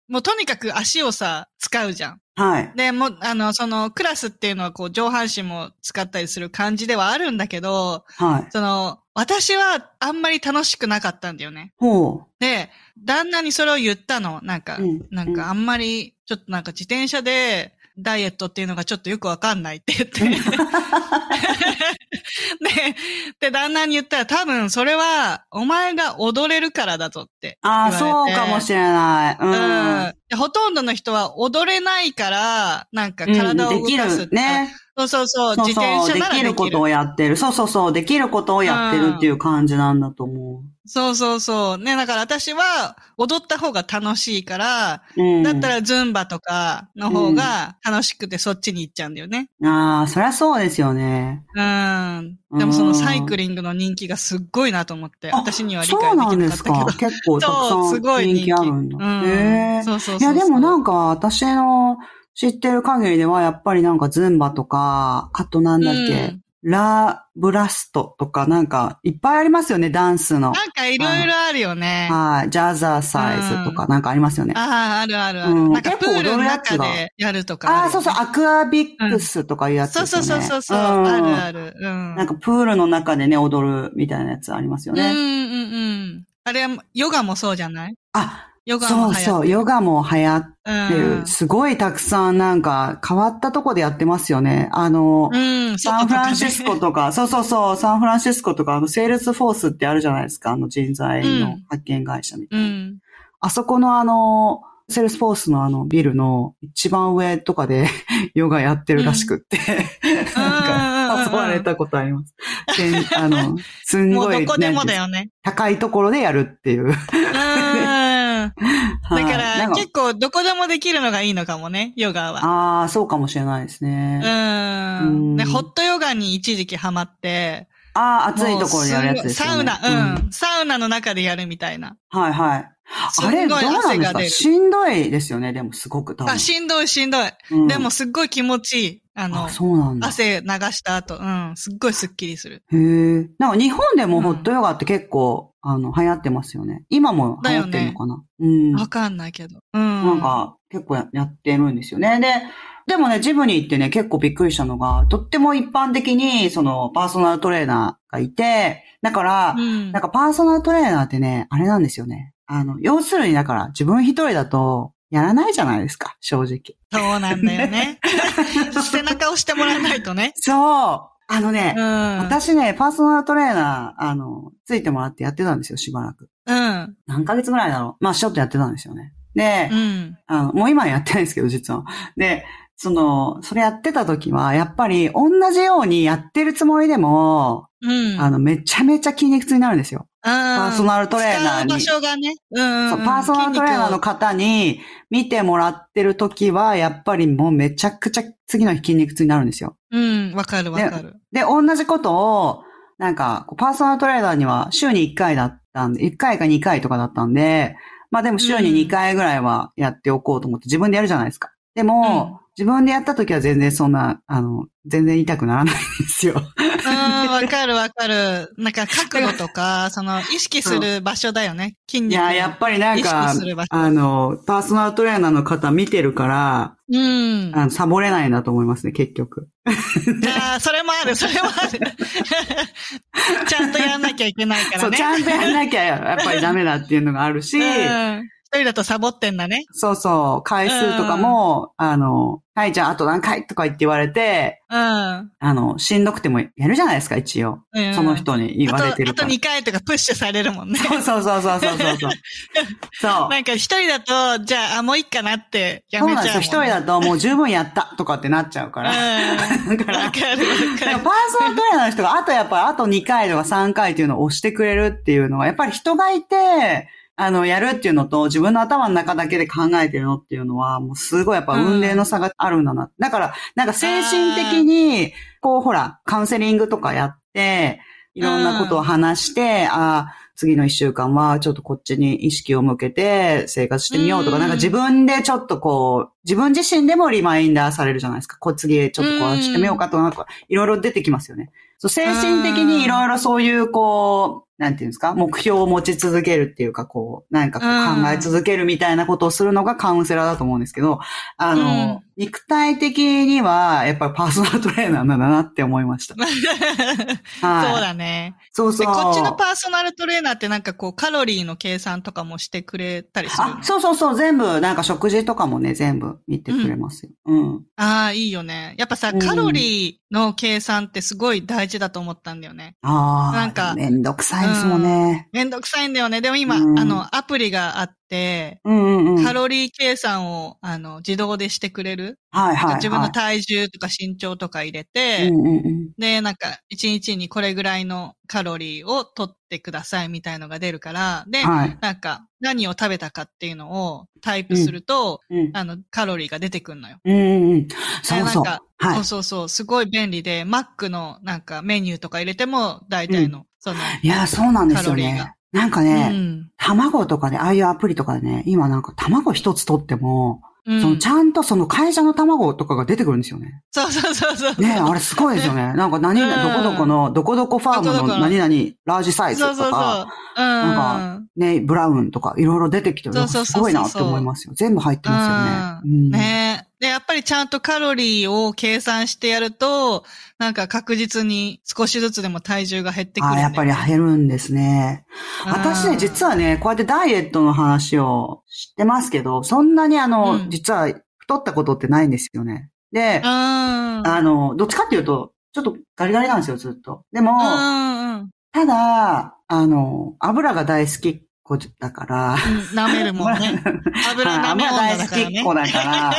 もうとにかく足をさ、使うじゃん。はい。で、も、あの、その、クラスっていうのは、こう、上半身も使ったりする感じではあるんだけど、はい。その、私はあんまり楽しくなかったんだよね。ほう。で、旦那にそれを言ったの。なんか、うん、なんかあんまり、ちょっとなんか自転車で、ダイエットっていうのがちょっとよくわかんないって言って。で、で、旦那に言ったら多分それは、お前が踊れるからだぞってああ、そうかもしれない。うん。うんほとんどの人は踊れないから、なんか体を動かす、うん、ね。そうそうそう、自転車ならできる。できることをやってる。そうそうそう、できることをやってるっていう感じなんだと思う。そうそうそう。ね、だから私は踊った方が楽しいから、うん、だったらズンバとかの方が楽しくてそっちに行っちゃうんだよね。うん、ああ、そりゃそうですよね。うん。でもそのサイクリングの人気がすっごいなと思って、私には理解できなかったけど。そうなんですか 結構たくさん人気あるんだ。うん、へそうそうそういや、でもなんか私の知ってる限りではやっぱりなんかズンバとか、あとなんだっけ、うんラブラストとかなんかいっぱいありますよね、ダンスの。なんかいろいろあるよね。はい。ジャザーサイズとかなんかありますよね。ああ、あるあるある。うん、なんかプールの中でやるとかあ、あ、そうそう、アクアビクスとかいうやつね、うん、そうそうそうそう、うん、あるある、うん。なんかプールの中でね、踊るみたいなやつありますよね。うんうんうん。あれは、ヨガもそうじゃない？あ、ヨガもそうそう、ヨガも流行ってる。うん、すごいたくさんなんか変わったとこでやってますよね。あの、うん、サンフランシスコとか、そうそうそう、サンフランシスコとか、あの、セールスフォースってあるじゃないですか。あの人材の派遣会社みたいな。うん、あそこのあの、セールスフォースのあのビルの一番上とかで ヨガやってるらしくって、なんか誘われたことあります。あの、すんごい、どこでもだよね。高いところでやるっていう。だから結構どこでもできるのがいいのかもね、ヨガは。ああ、そうかもしれないですね。うん。で、ホットヨガに一時期ハマって、ああ、暑いところでやるやつですね。サウナ、うん、サウナの中でやるみたいな。はいはい。あれ、どうなんですか？しんどいですよね、でもすごく多分。あ、しんどいしんどい。うん、でもすっごい気持ちいい。あの、あそうなんだ汗流した後、うん、すっごいスッキリする。へえ。なんか日本でもホットヨガって結構あの、流行ってますよね。今も流行ってるのかな、ね、うん。わかんないけど。うん。なんか、結構ややってるんですよね。で、でもね、ジムに行ってね、結構びっくりしたのが、とっても一般的に、その、パーソナルトレーナーがいて、だから、うん、なんかパーソナルトレーナーってね、あれなんですよね。あの、要するにだから、自分一人だと、やらないじゃないですか、正直。そうなんだよね。背中をしてもらわないとね。そう。あのね、うん、私ね、パーソナルトレーナー、あの、ついてもらってやってたんですよ、しばらく。うん。何ヶ月ぐらいだろう。まあ、ちょっとやってたんですよね。で、うん、あのもう今はやってないんですけど、実は。で、その、それやってた時は、やっぱり同じようにやってるつもりでも、うん、あの、めちゃめちゃ筋肉痛になるんですよ。パーソナルトレーナーに。場所がね。うん、うん、パーソナルトレーナーの方に見てもらってる時は、やっぱりもうめちゃくちゃ次の日筋肉痛になるんですよ。うん、わかるわかる。で、同じことを、なんか、パーソナルトレーナーには週に1回だったんで、1回か2回とかだったんで、まあでも週に2回ぐらいはやっておこうと思って自分でやるじゃないですか。でも、自分でやった時は全然そんな、あの、全然痛くならないんですよ。うん、わかるわかる。なんか角度とか、その意識する場所だよね。筋肉。いや、やっぱりなんか、あの、パーソナルトレーナーの方見てるから、うん。あのサボれないなと思いますね、結局。ああ、それもある、それもある。ちゃんとやんなきゃいけないからね。そう、ちゃんとやんなきゃやっぱりダメだっていうのがあるし、うん一人だとサボってんだね。そうそう。回数とかも、あの、はい、じゃああと何回とか言って言われて、うん。あの、しんどくてもやるじゃないですか、一応。うん、その人に言われてるから。あとあと2回とかプッシュされるもんね。そうそうそうそうそうそう。そう。なんか一人だと、じゃあ、あ、もういいかなってやめちゃう、ね、そうなんですよ。一人だともう十分やったとかってなっちゃうから。うん。だから。わかるわかる。パーソナルトレーナーの人が、あとやっぱりあと2回とか3回っていうのを押してくれるっていうのは、やっぱり人がいて、あの、やるっていうのと、自分の頭の中だけで考えてるのっていうのは、もうすごいやっぱ運命の差があるんだな。うん、だから、なんか精神的に、こう、ほら、カウンセリングとかやって、いろんなことを話して、うん、ああ、次の一週間はちょっとこっちに意識を向けて生活してみようとか、うん、なんか自分でちょっとこう、自分自身でもリマインダーされるじゃないですか。こう次ちょっとこうしてみようかとか、なんかいろいろ出てきますよね。そう、精神的にいろいろそういうこう、なんていうんですか、目標を持ち続けるっていうか、こう、なんかこう考え続けるみたいなことをするのがカウンセラーだと思うんですけど、あの、肉体的には、やっぱりパーソナルトレーナーなんだなって思いました。はい、そうだね。そうそう。こっちのパーソナルトレーナーってなんかこう、カロリーの計算とかもしてくれたりするあ、そうそうそう、全部、なんか食事とかもね、全部見てくれますよ。うん。うん、ああ、いいよね。やっぱさ、カロリーの計算ってすごい大事だと思ったんだよね。ああ。なんか。めんどくさいですもんね。めんどくさいんだよね。でも今、うん、あの、アプリがあって、うんうんうん、カロリー計算を、あの、自動でしてくれる？はいはい、はい、自分の体重とか身長とか入れて、うんうんうん、で、なんか、1日にこれぐらいのカロリーを取ってくださいみたいのが出るから、で、はい、なんか、何を食べたかっていうのをタイプすると、うんうん、あの、カロリーが出てくるのよ。うんうん。そうそう。なんか、はい、そうそうそう、すごい便利で、マックのなんかメニューとか入れても、大体の、うん、その、いや、そうなんですよね。なんかね、うん、卵とかで、ああいうアプリとかでね、今なんか卵一つ取っても、うん、そのちゃんとその会社の卵とかが出てくるんですよね。そうそうそうそう。ねあれすごいですよね。なんか何、うん、どこどこの、どこどこファームの何々、ラージサイズとか、そうそうそう。うん、なんかね、ブラウンとかいろいろ出てきてる。すごいなって思いますよ。全部入ってますよね。うん、ね。で、やっぱりちゃんとカロリーを計算してやると、なんか確実に少しずつでも体重が減ってくる、ね、あ、やっぱり減るんですね。私ね、実はね、こうやってダイエットの話を知ってますけど、そんなにあの、うん、実は太ったことってないんですよね。で、あの、どっちかっていうと、ちょっとガリガリなんですよ、ずっと。でも、ただ、あの、油が大好き子だから。舐めるもんね。油舐め大好きっ子だから。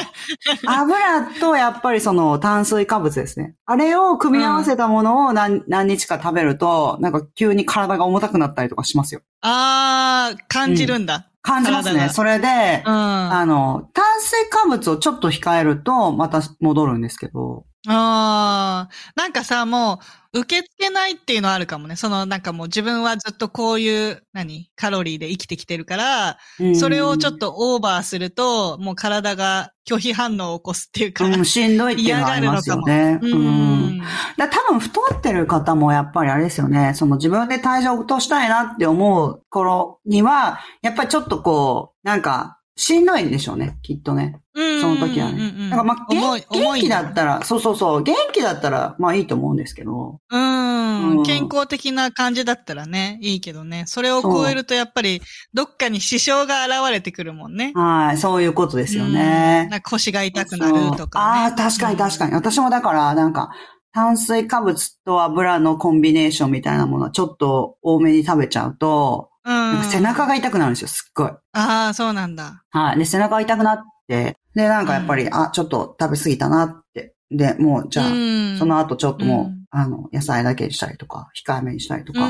油とやっぱりその炭水化物ですね。あれを組み合わせたものを何,、何日か食べると、なんか急に体が重たくなったりとかしますよ。あー、感じるんだ。うん感じますね。それで、うん、あの、炭水化物をちょっと控えると、また戻るんですけど、ああ、なんかさ、もう、受け付けないっていうのはあるかもね。その、なんかもう自分はずっとこういう、何？カロリーで生きてきてるから、それをちょっとオーバーすると、もう体が拒否反応を起こすっていうか、うん、しんどいっていうのはありますよね。うん。だ多分太ってる方もやっぱりあれですよね。その自分で体重を落としたいなって思う頃には、やっぱりちょっとこう、なんか、しんどいんでしょうね、きっとね。その時はね。だからまあ元、元気だったら、そうそうそう、元気だったら、まあいいと思うんですけど。うん、うん、健康的な感じだったらね、いいけどね。それを超えるとやっぱり、どっかに支障が現れてくるもんね。はい、そういうことですよね。腰が痛くなるとか、ね、ああ、確かに確かに。私もだから、なんか、炭水化物と油のコンビネーションみたいなものはちょっと多めに食べちゃうと、うん、背中が痛くなるんですよ、すっごい。ああ、そうなんだ。はい。で、背中が痛くなって、で、なんかやっぱり、うん、あ、ちょっと食べ過ぎたなって。で、もう、じゃあ、うん、その後ちょっともう、あの、野菜だけにしたりとか、控えめにしたりとか、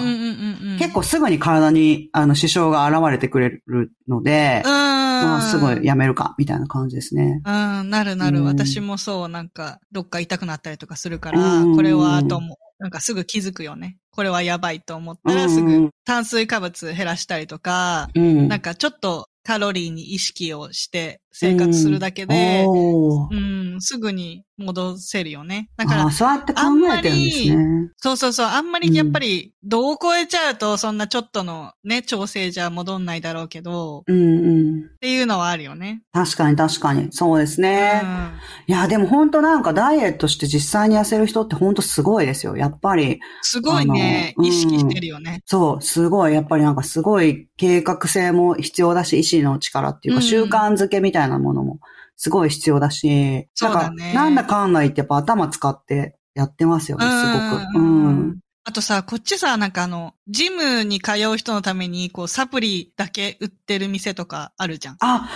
結構すぐに体に、あの、支障が現れてくれるので、まあ、すぐやめるか、みたいな感じですね。うん、なるなる。私もそう、なんか、どっか痛くなったりとかするから、これは、と思う。なんかすぐ気づくよね。これはやばいと思ったらすぐ炭水化物減らしたりとか、うん、なんかちょっとカロリーに意識をして生活するだけで、うん、うん、すぐに戻せるよね。だから、あそうやって考えてるんですね。そうそうそう、あんまりやっぱり、度を超えちゃうと、そんなちょっとのね、調整じゃ戻んないだろうけど、うんうん。っていうのはあるよね。確かに確かに。そうですね。うん、いや、でも本当なんかダイエットして実際に痩せる人って本当すごいですよ。やっぱり。すごいね。意識してるよね。そう、すごい。やっぱりなんかすごい計画性も必要だし、意志の力っていうか、習慣づけみたいなものもすごい必要だし、そうだね。なんだかんだ言ってやっぱ頭使ってやってますよね、すごく。うん。あとさ、こっちさ、なんかあの、ジムに通う人のために、こう、サプリだけ売ってる店とかあるじゃん。あ、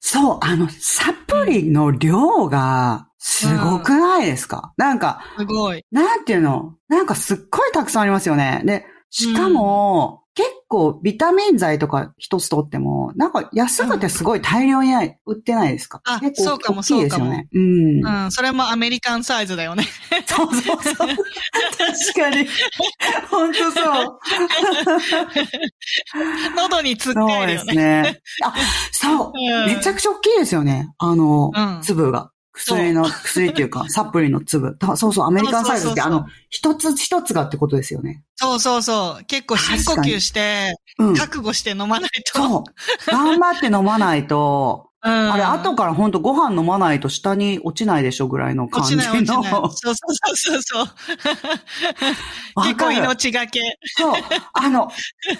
そう、あの、サプリの量が、すごくないですか、うん、なんか、すごい。なんていうの？なんかすっごいたくさんありますよね。で、しかも、結構ビタミン剤とか一つ取っても、なんか安くてすごい大量に売ってないですか、うん、あ、そうかもそうかも。うん。うん、それもアメリカンサイズだよね。そうそうそう。確かに。本当そう。喉につっかえるよね。そうですね。あ、そう、うん、めちゃくちゃ大きいですよね。あの、粒が。薬の、薬っていうか、サプリの粒。そうそう、アメリカンサイズって、あの、一つ一つがってことですよね。そうそうそう。結構深呼吸して、覚悟して飲まないと。そう。頑張って飲まないと、うん、あれ、後から本当ご飯飲まないと下に落ちないでしょぐらいの感じの。落ちない落ちない。そうそうそうそう。結構命がけ。そう。あの、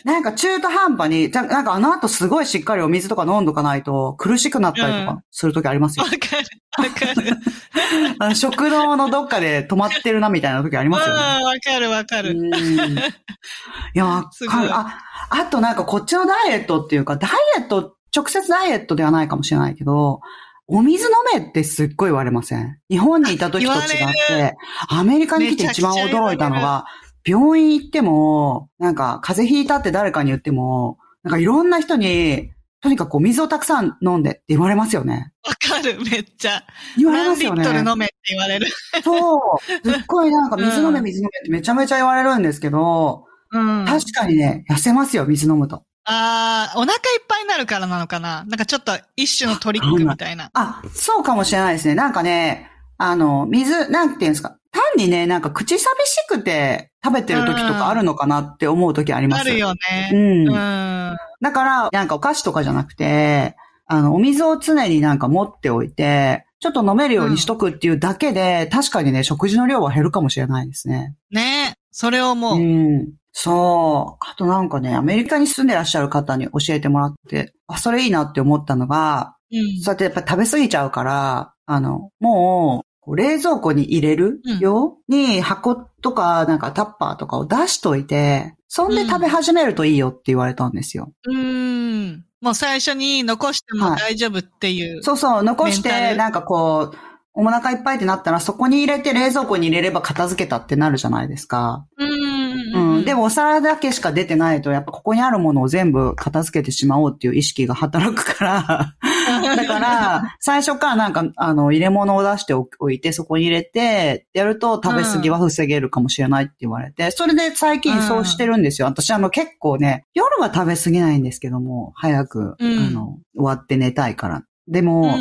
なんか中途半端に、なんかあの後すごいしっかりお水とか飲んどかないと苦しくなったりとかするときありますよ。わ、うん、かる。わかる。食堂のどっかで止まってるなみたいな時ありますよね。わかるわかる。いや、わかる。あ、あとなんかこっちのダイエットっていうか、ダイエット直接ダイエットではないかもしれないけど、お水飲めってすっごい言われません？日本にいた時と違って、アメリカに来て一番驚いたのが、病院行っても、なんか風邪ひいたって誰かに言っても、なんかいろんな人に、とにかくお水をたくさん飲んでって言われますよね。わかる、めっちゃ。言われますよね。何リットル飲めって言われる。そう。すっごいなんか水飲め、水飲めってめちゃめちゃ言われるんですけど、うん、確かにね、痩せますよ、水飲むと。ああ、お腹いっぱいになるからなのかななんかちょっと一種のトリックみたいな。あ、そうかもしれないですね。なんかね、あの、水、なんていうんですか。単にね、なんか口寂しくて食べてる時とかあるのかなって思う時あります。あるよね。うん。うん、だから、なんかお菓子とかじゃなくて、あの、お水を常になんか持っておいて、ちょっと飲めるようにしとくっていうだけで、うん、確かにね、食事の量は減るかもしれないですね。ねそれをもう。うん。そう。あとなんかね、アメリカに住んでらっしゃる方に教えてもらって、あ、それいいなって思ったのが、うん、そうやってやっぱ食べ過ぎちゃうから、あの、もう、冷蔵庫に入れるように箱とかなんかタッパーとかを出しといて、そんで食べ始めるといいよって言われたんですよ。うん。もう最初に残しても大丈夫っていう、はい、そうそう、残して、なんかこう、お腹いっぱいってなったらそこに入れて冷蔵庫に入れれば片付けたってなるじゃないですか。うんうん。でもお皿だけしか出てないと、やっぱここにあるものを全部片付けてしまおうっていう意識が働くから だから、最初からなんか、あの、入れ物を出しておいて、そこに入れて、やると食べ過ぎは防げるかもしれないって言われて、それで最近そうしてるんですよ。私、あの、結構ね、夜は食べ過ぎないんですけども、早く、あの、終わって寝たいから。でも、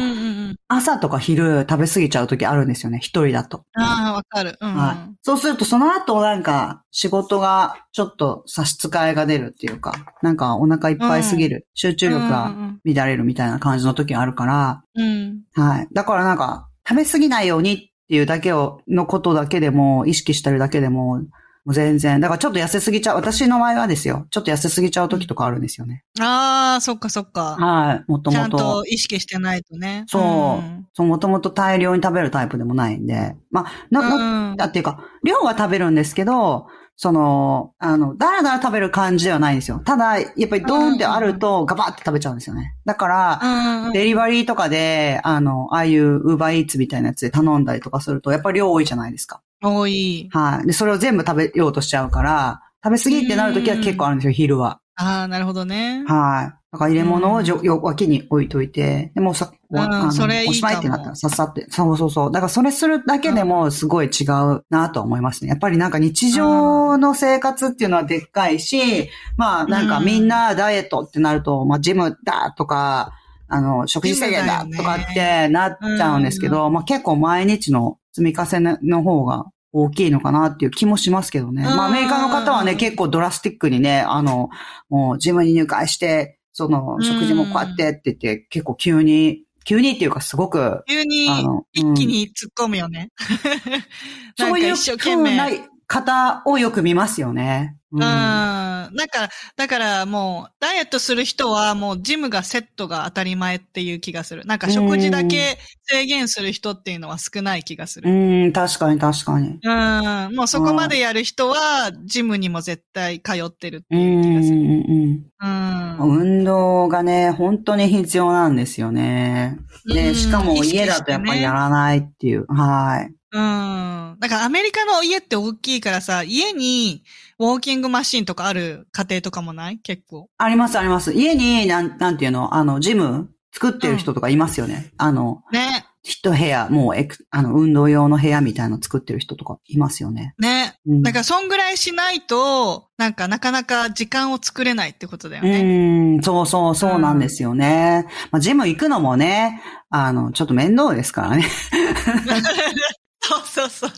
朝とか昼食べ過ぎちゃう時あるんですよね、一人だと。ああ、わかる、うんはい。そうすると、その後なんか、仕事がちょっと差し支えが出るっていうか、なんかお腹いっぱいすぎる、うん、集中力が乱れるみたいな感じの時があるから、うん、はい。だからなんか、食べ過ぎないようにっていうだけを、のことだけでも、意識してるだけでも、もう全然。だからちょっと痩せすぎちゃう。私の場合はですよ。ちょっと痩せすぎちゃう時とかあるんですよね。ああ、そっかそっか。はい。もともと。ちゃんと意識してないとね。そう。うん、そう、もともと大量に食べるタイプでもないんで。まあ、な、な、だっていうか、量は食べるんですけど、その、あの、だらだら食べる感じではないんですよ。ただ、やっぱりドーンってあるとガバって食べちゃうんですよね。だから、デリバリーとかで、あの、ああいうウーバーイーツみたいなやつで頼んだりとかすると、やっぱり量多いじゃないですか。多い。はい。で、それを全部食べようとしちゃうから、食べ過ぎってなるときは結構あるんですよ、昼は。ああ、なるほどね。はい。だから入れ物をじょ、よ、脇に置いといて、でもさ、あの、それいいおしまいってなったらさっさって。そうそうそう。だからそれするだけでもすごい違うなと思いますね。やっぱりなんか日常の生活っていうのはでっかいし、まあなんかみんなダイエットってなると、まあジムだとか、あの、食事制限だとかってなっちゃうんですけど、まあ結構毎日の積み重ねの方が大きいのかなっていう気もしますけどね。まあアメリカの方はね、結構ドラスティックにね、あの、もうジムに入会して、その、食事もこうやってって言って、結構急に、急にっていうかすごく。急に、一気に突っ込むよね。そういう風 な方をよく見ますよね。うん。なんか、だからもう、ダイエットする人はもうジムがセットが当たり前っていう気がする。なんか食事だけ制限する人っていうのは少ない気がする。うん、確かに確かに。うん、もうそこまでやる人は、ジムにも絶対通ってるっていう気がする。うん、うん。運動がね、本当に必要なんですよね。で、しかも家だとやっぱりやらないっていう。はい。うん。だからアメリカの家って大きいからさ、家にウォーキングマシンとかある家庭とかもない？結構。ありますあります。家に、なん、なんていうの？あの、ジム作ってる人とかいますよね。うん、あの、ね。一部屋、もうエク、あの、運動用の部屋みたいなの作ってる人とかいますよね。ね。うん、だからそんぐらいしないと、なんかなかなか時間を作れないってことだよね。うん、そうそうそうなんですよね。うん、まあ、ジム行くのもね、あの、ちょっと面倒ですからね。そうそうそう。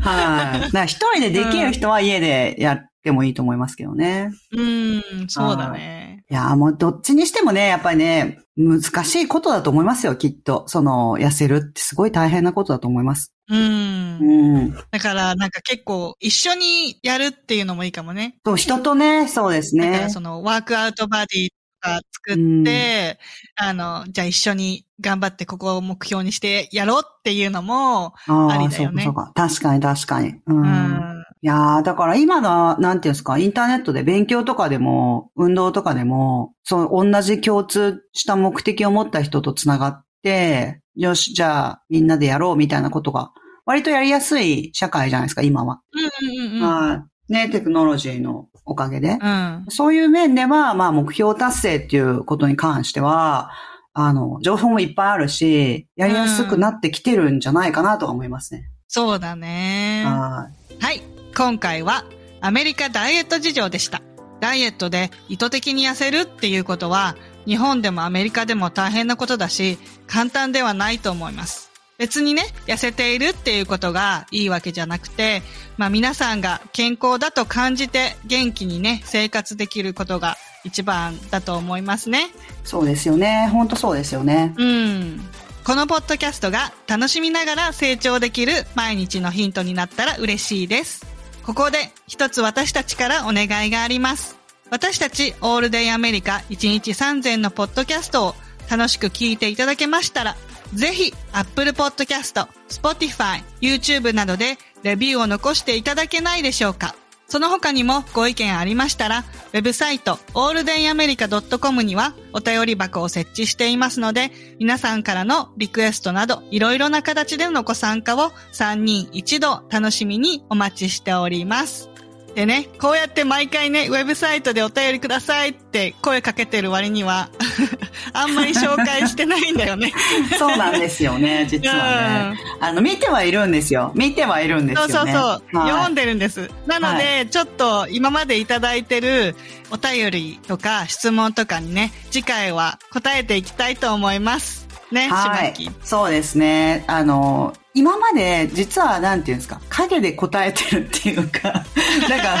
はい。だから一人でできる人は家でやってもいいと思いますけどね。うん、そうだね。いや、もうどっちにしてもね、やっぱりね、難しいことだと思いますよ、きっと。その、痩せるってすごい大変なことだと思います。うん。うん。だから、なんか結構、一緒にやるっていうのもいいかもね。そう、人とね、そうですね。だからその、ワークアウトバディか作って、あの、じゃあ一緒に頑張ってここを目標にしてやろうっていうのもありだよね。そうか確かに確かに。うん。うん、いやー、だから今の、なんていうんですか、インターネットで勉強とかでも、運動とかでも、そう、同じ共通した目的を持った人と繋がって、よし、じゃあみんなでやろうみたいなことが、割とやりやすい社会じゃないですか、今は。うんうんうん、はい。ね、テクノロジーのおかげで。うん、そういう面では、まあ目標達成っていうことに関しては、あの、情報もいっぱいあるし、やりやすくなってきてるんじゃないかなとは思いますね。そうだね。はい。はい。今回はアメリカダイエット事情でした。ダイエットで意図的に痩せるっていうことは、日本でもアメリカでも大変なことだし、簡単ではないと思います。別にね、痩せているっていうことがいいわけじゃなくて、まあ皆さんが健康だと感じて元気にね、生活できることが一番だと思いますね。そうですよね。本当そうですよね。うん。このポッドキャストが楽しみながら成長できる毎日のヒントになったら嬉しいです。ここで一つ私たちからお願いがあります。私たちオールデイアメリカ1日3000のポッドキャストを楽しく聞いていただけましたら、ぜひ、Apple Podcast、Spotify、YouTube などでレビューを残していただけないでしょうかその他にもご意見ありましたら、ウェブサイト、alldayamerica.com にはお便り箱を設置していますので、皆さんからのリクエストなど、いろいろな形でのご参加を3人一度楽しみにお待ちしております。でね、こうやって毎回ね、ウェブサイトでお便りくださいって声かけてる割には あんまり紹介してないんだよね。そうなんですよね、実はね。うん、あの、見てはいるんですよ。見てはいるんですよね。そうそうそう。はい、読んでるんです。なので、はい、ちょっと今までいただいてるお便りとか質問とかにね、次回は答えていきたいと思います。ね、はい、そうですね。あの、今まで実はなんていうんですか、影で答えてるっていうか、なんか、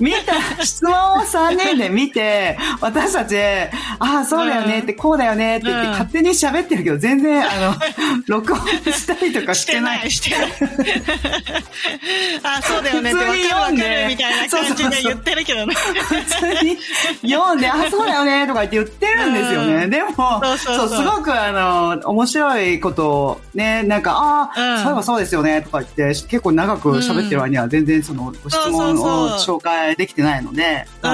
見た、質問を3人で見て、私たち、ああ、そうだよねって、こうだよねって言って、勝手に喋ってるけど、全然、あの、録音したりとかしてない。してない、してない。ああ、そうだよねって、読んで、みたいな感じで言ってるけどね。普通に読んで、ああ、そうだよねとか言って言ってるんですよね。でも、そうすごくあの、面白いことをね、なんか、ああ、あ、うん、そういえばそうですよねとか言って、結構長く喋ってる割には全然そのご質問を紹介できてないので、次か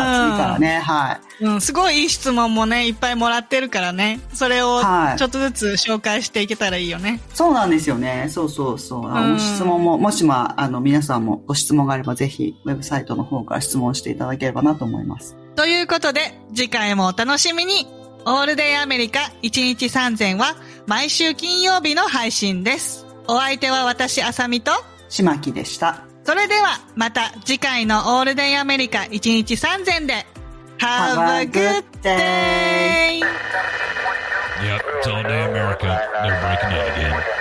らね、はい。うん、すごいいい質問もね、いっぱいもらってるからね、それをちょっとずつ紹介していけたらいいよね。はい、そうなんですよね。そうそうそう。あの、質問も、もしも、あの、皆さんもご質問があれば、ぜひ、ウェブサイトの方から質問していただければなと思います。ということで、次回もお楽しみに。オールデイアメリカ1日3000は毎週金曜日の配信です。お相手は私、あさみと、しまきでした。それでは、また次回のオールデンアメリカ1日3000で、Have a good day! Yep, it's all day America. They're breaking it again.